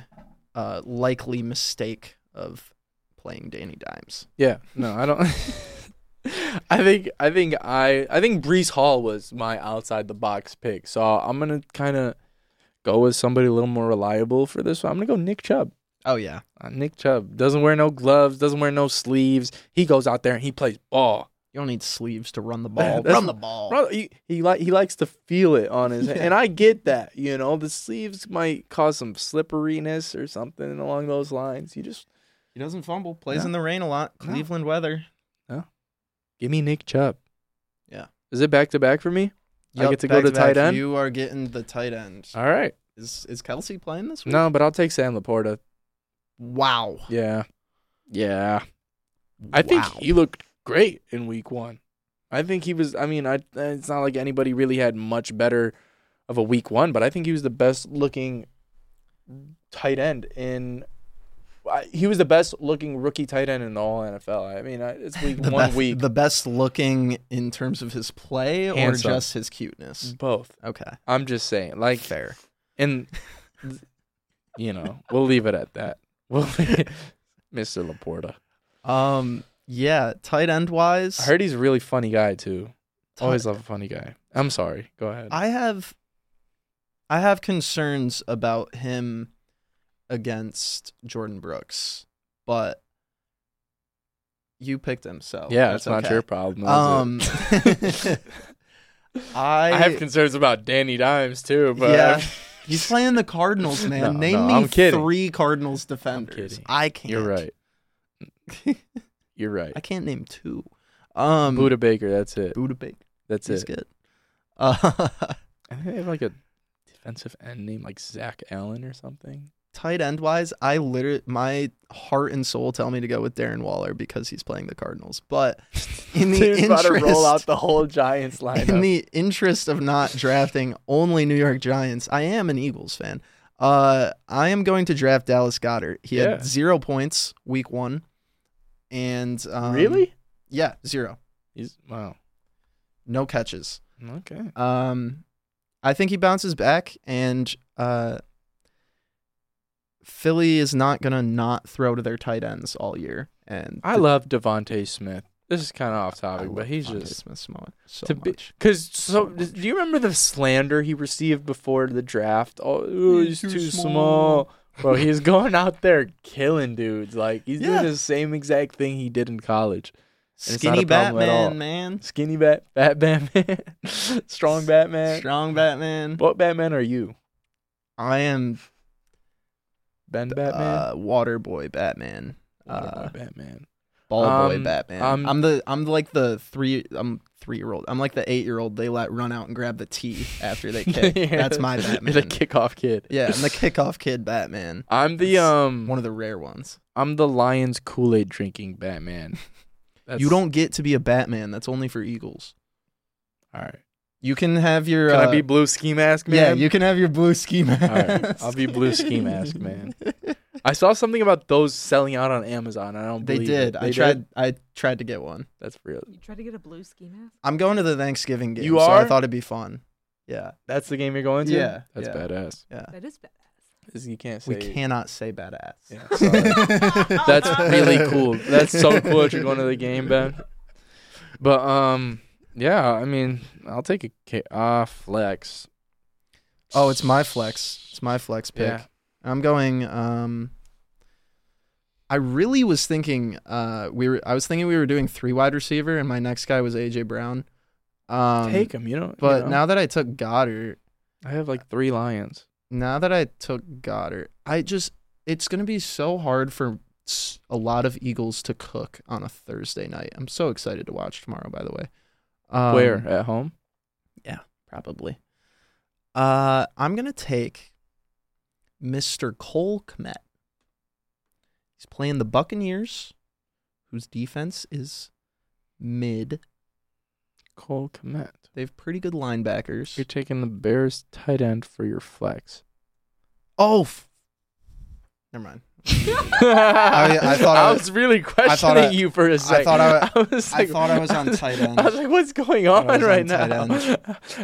uh likely mistake of playing Danny Dimes. Yeah, no, I don't. I think I think I I think Breece Hall was my outside the box pick, so I'm gonna kind of go with somebody a little more reliable for this one. I'm gonna go Nick Chubb. Oh yeah. Uh, Nick Chubb doesn't wear no gloves, doesn't wear no sleeves. He goes out there and he plays ball. You don't need sleeves to run the ball. Run the ball. Bro, he he like he likes to feel it on his, Yeah. and I get that. You know, the sleeves might cause some slipperiness or something along those lines. You just He doesn't fumble. Plays No. in the rain a lot. No. Cleveland weather. Yeah. Give me Nick Chubb. Yeah. Is it back to back for me? I Yup, get to go to back-to-back. tight end? You are getting the tight end. All right. Is is Kelce playing this week? No, but I'll take Sam LaPorta. Wow. Yeah. Yeah. I think Wow. he looked great in week one. I think he was. I mean, I it's not like anybody really had much better of a week one, but I think he was the best looking tight end in. I, he was the best looking rookie tight end in the whole NFL. I mean, I, it's week the one best, week. The best looking in terms of his play Handsome. or just his cuteness? both. Okay. I'm just saying, like, Fair. and you know, we'll leave it at that. We'll, Mr. LaPorta. Um. Yeah. Tight end wise, I heard he's a really funny guy too. Always love a funny guy. I'm sorry. Go ahead. I have I have concerns about him against Jordyn Brooks, but you picked him, so yeah, that's it's not okay. your problem. Um, I, I have concerns about Danny Dimes too, but yeah, he's playing the Cardinals, man. No, Name no, me three Cardinals defenders. I can't. you're right. You're right. I can't name two. Um, Budda Baker, that's it. Budda Baker. That's He's it. good. Uh, I think they have like a defensive end named like Zach Allen or something. tight end wise, I literally my heart and soul tell me to go with Darren Waller because he's playing the Cardinals. But in the Dude's about to roll interest- out the whole Giants lineup. in the interest of not drafting only New York Giants, I am an Eagles fan. Uh, I am going to draft Dallas Goedert. He Yeah. had zero points week one, and um, really? yeah, zero, He's wow. no catches. Okay. Um, I think he bounces back, and uh, Philly is not gonna not throw to their tight ends all year. And I the- love DeVonta Smith. This is kind of off topic, but he's DeVonta just Smith so. So to be-. Cause so do you remember the slander he received before the draft? Oh, ooh, he's, too, small. Bro, he's going out there killing dudes. Like he's Yeah. doing the same exact thing he did in college. And Skinny. Batman, man. Skinny bat, bat Batman, strong Batman. Strong Batman. What Batman are you? I am Ben Batman. uh, Water Boy Batman. Water uh, Boy Batman. Ball Boy um, Batman. um, I'm the I'm like the three I'm three year old. I'm like the eight year old they let run out and grab the tee after they kick. Yeah, That's my Batman. The kickoff kid. yeah, I'm the kickoff kid Batman. I'm the It's um. One of the rare ones. I'm the Lions Kool Aid drinking Batman. You don't get to be a Batman. That's only for Eagles. All right. You can have your. Can uh, I be blue ski mask man? Yeah, you can have your blue ski mask. right, I'll be blue ski mask man. I saw something about those selling out on Amazon. I don't. They believe did. It. I They tried. did? I tried to get one. That's real. You tried to get a blue ski mask? I'm going to the Thanksgiving game. You So I are? thought it'd be fun. Yeah, That's the game you're going to. Yeah, That's yeah. badass. yeah. That is badass. 'Cause You can't say. We cannot say badass. Yeah, sorry. That's really cool. That's so cool that you're going to the game, Ben. But um, yeah. I mean, I'll take a ki- uh, flex. Oh, it's my flex. It's my flex pick. Yeah. I'm going. Um, I really was thinking. Uh, we were. I was thinking we were doing three wide receiver, and my next guy was AJ Brown. Um, Take him. You know. But you know? now that I took Goedert, I have like three lions. now that I took Goedert, I just it's gonna be so hard for a lot of Eagles to cook on a Thursday night. I'm so excited to watch tomorrow. By the way, um, Where at home? Yeah, probably. Uh, I'm gonna take Mr. Cole Kmet. He's playing the Buccaneers, whose defense is mid. Cole Kmet. They have pretty good linebackers. You're taking the Bears tight end for your flex. Oh, f- never mind. I, I thought I- was really questioning I- you for a second. thought I- was I like, thought I was on tight end. I was like, what's going I on right on now?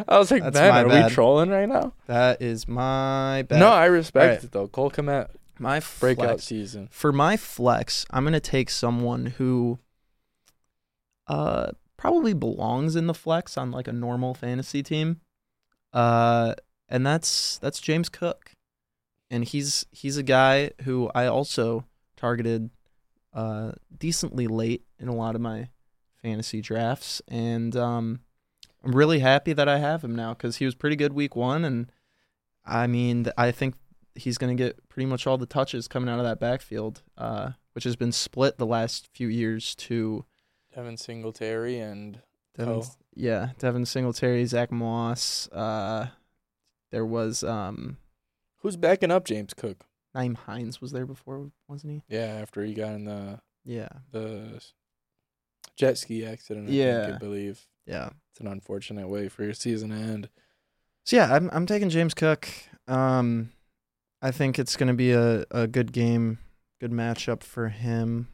I was like, That's man, are bad. we trolling right now? That is my bad. No, I respect Alright. it though. Cole Kmet my breakout flex. season. For my flex, I'm gonna take someone who uh probably belongs in the flex on like a normal fantasy team. Uh and that's that's James Cook. And he's he's a guy who I also targeted uh decently late in a lot of my fantasy drafts, and um, I'm really happy that I have him now because he was pretty good week one, and I mean, I think he's going to get pretty much all the touches coming out of that backfield, uh, which has been split the last few years to Devin Singletary and Devin, yeah, Devin Singletary, Zach Moss. Uh, there was um, who's backing up James Cook? Nyheim Hines was there before, wasn't he? Yeah, after he got in the Yeah, the jet ski accident. I Yeah. think, I believe yeah. it's an unfortunate way for your season to end. So yeah, I'm I'm taking James Cook. Um, I think it's going to be a, a good game, good matchup for him.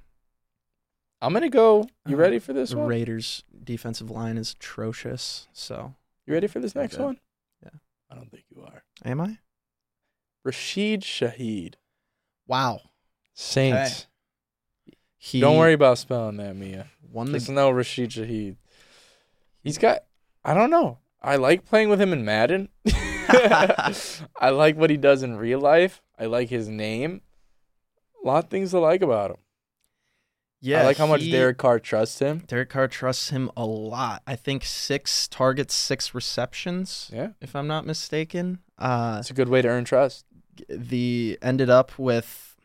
I'm gonna go. You Uh, ready for this the one? Raiders' defensive line is atrocious. So You ready for this next Okay. one? Yeah. I don't think you are. am I? Rashid Shaheed, Wow. Saints. He Don't worry about spelling that, Mia. Won the Just know Rashid Shaheed. He's got. I don't know. I like playing with him in Madden. I like what he does in real life. I like his name. A lot of things to like about him. yeah. I like how much he- Derek Carr trusts him. Derek Carr trusts him a lot. I think six targets, six receptions, Yeah, if I'm not mistaken. Uh, it's a good way to earn trust. The ended up with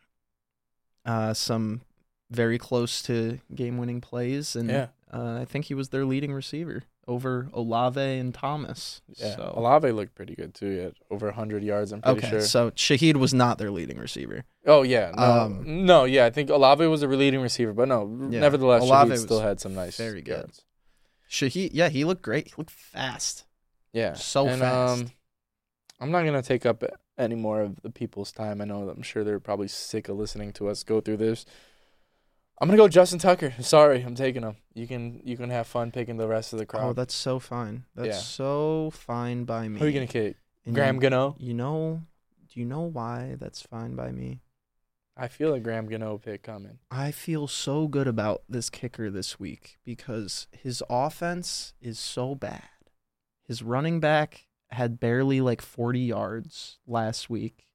uh, some very close to game-winning plays, and Yeah. uh, I think he was their leading receiver over Olave and Thomas. Yeah, So. Olave looked pretty good too. He had over 100 yards. I'm pretty Okay, sure. so Shaheed was not their leading receiver. Oh yeah, no, Um, no, yeah. I think Olave was a leading receiver, but no, Yeah, nevertheless, Olave still had some nice, very good. yards. Shaheed, yeah, he looked great. He looked fast. Yeah, So and, fast. Um, I'm not gonna take up any more of the people's time. I know I'm sure they're probably sick of listening to us go through this. I'm gonna go Justin Tucker. Sorry, I'm taking him. You can you can have fun picking the rest of the crowd. Oh, that's so fine. That's Yeah. so fine by me. Who are you gonna kick? And Graham you, Gano. you know, do you know why that's fine by me? I feel a Graham Gano pick coming. I feel so good about this kicker this week because his offense is so bad. His running back had barely like 40 yards last week.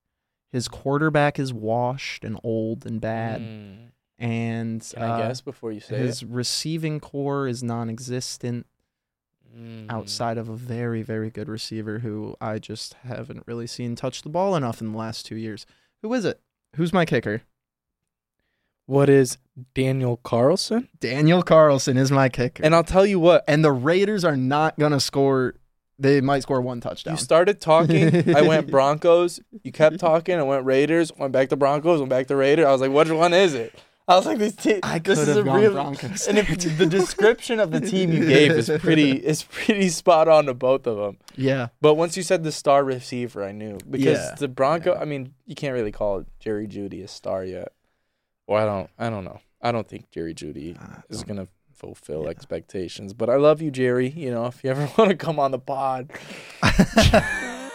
His quarterback is washed and old and bad. Mm. And Can I uh, guess before you say his it? receiving core is non existent Mm. outside of a very, very good receiver who I just haven't really seen touch the ball enough in the last two years. Who is it? Who's my kicker? What is Daniel Carlson? Daniel Carlson is my kicker. And I'll tell you what. and the Raiders are not gonna score. They might score one touchdown. You started talking. I went Broncos. You kept talking. I went Raiders. Went back to Broncos. Went back to Raiders. I was like, which one is it? I was like, these te- I this could is have a gone real. Broncos. And if the description of the team you gave is pretty is pretty spot on to both of them. yeah, But once you said the star receiver, I knew because Yeah. the Bronco. Yeah. I mean, you can't really call Jerry Jeudy a star yet. Well, I don't. I don't know. I don't think Jerry Jeudy is gonna fulfill Yeah. expectations. But I love you, Jerry. You know, if you ever want to come on the pod, I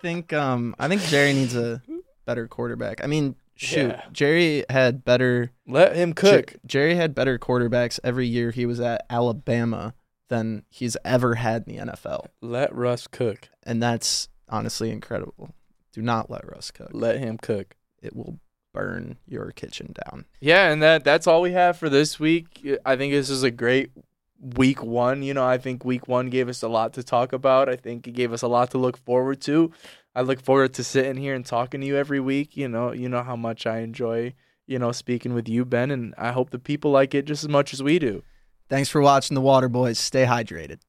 think um I think Jerry needs a better quarterback. I mean, shoot, Yeah. Jerry had better let him cook. Jer- Jerry had better quarterbacks every year he was at Alabama than he's ever had in the NFL, Let Russ cook. and that's honestly incredible. Do not let Russ cook. Let him cook. It will burn your kitchen down. Yeah, and that that's all we have for this week. I think this is a great week one. You know, I think week one gave us a lot to talk about. I think it gave us a lot to look forward to. I look forward to sitting here and talking to you every week. You know, you know how much I enjoy, you know, speaking with you, Ben, and I hope the people like it just as much as we do. Thanks for watching the Water Boys. Stay hydrated.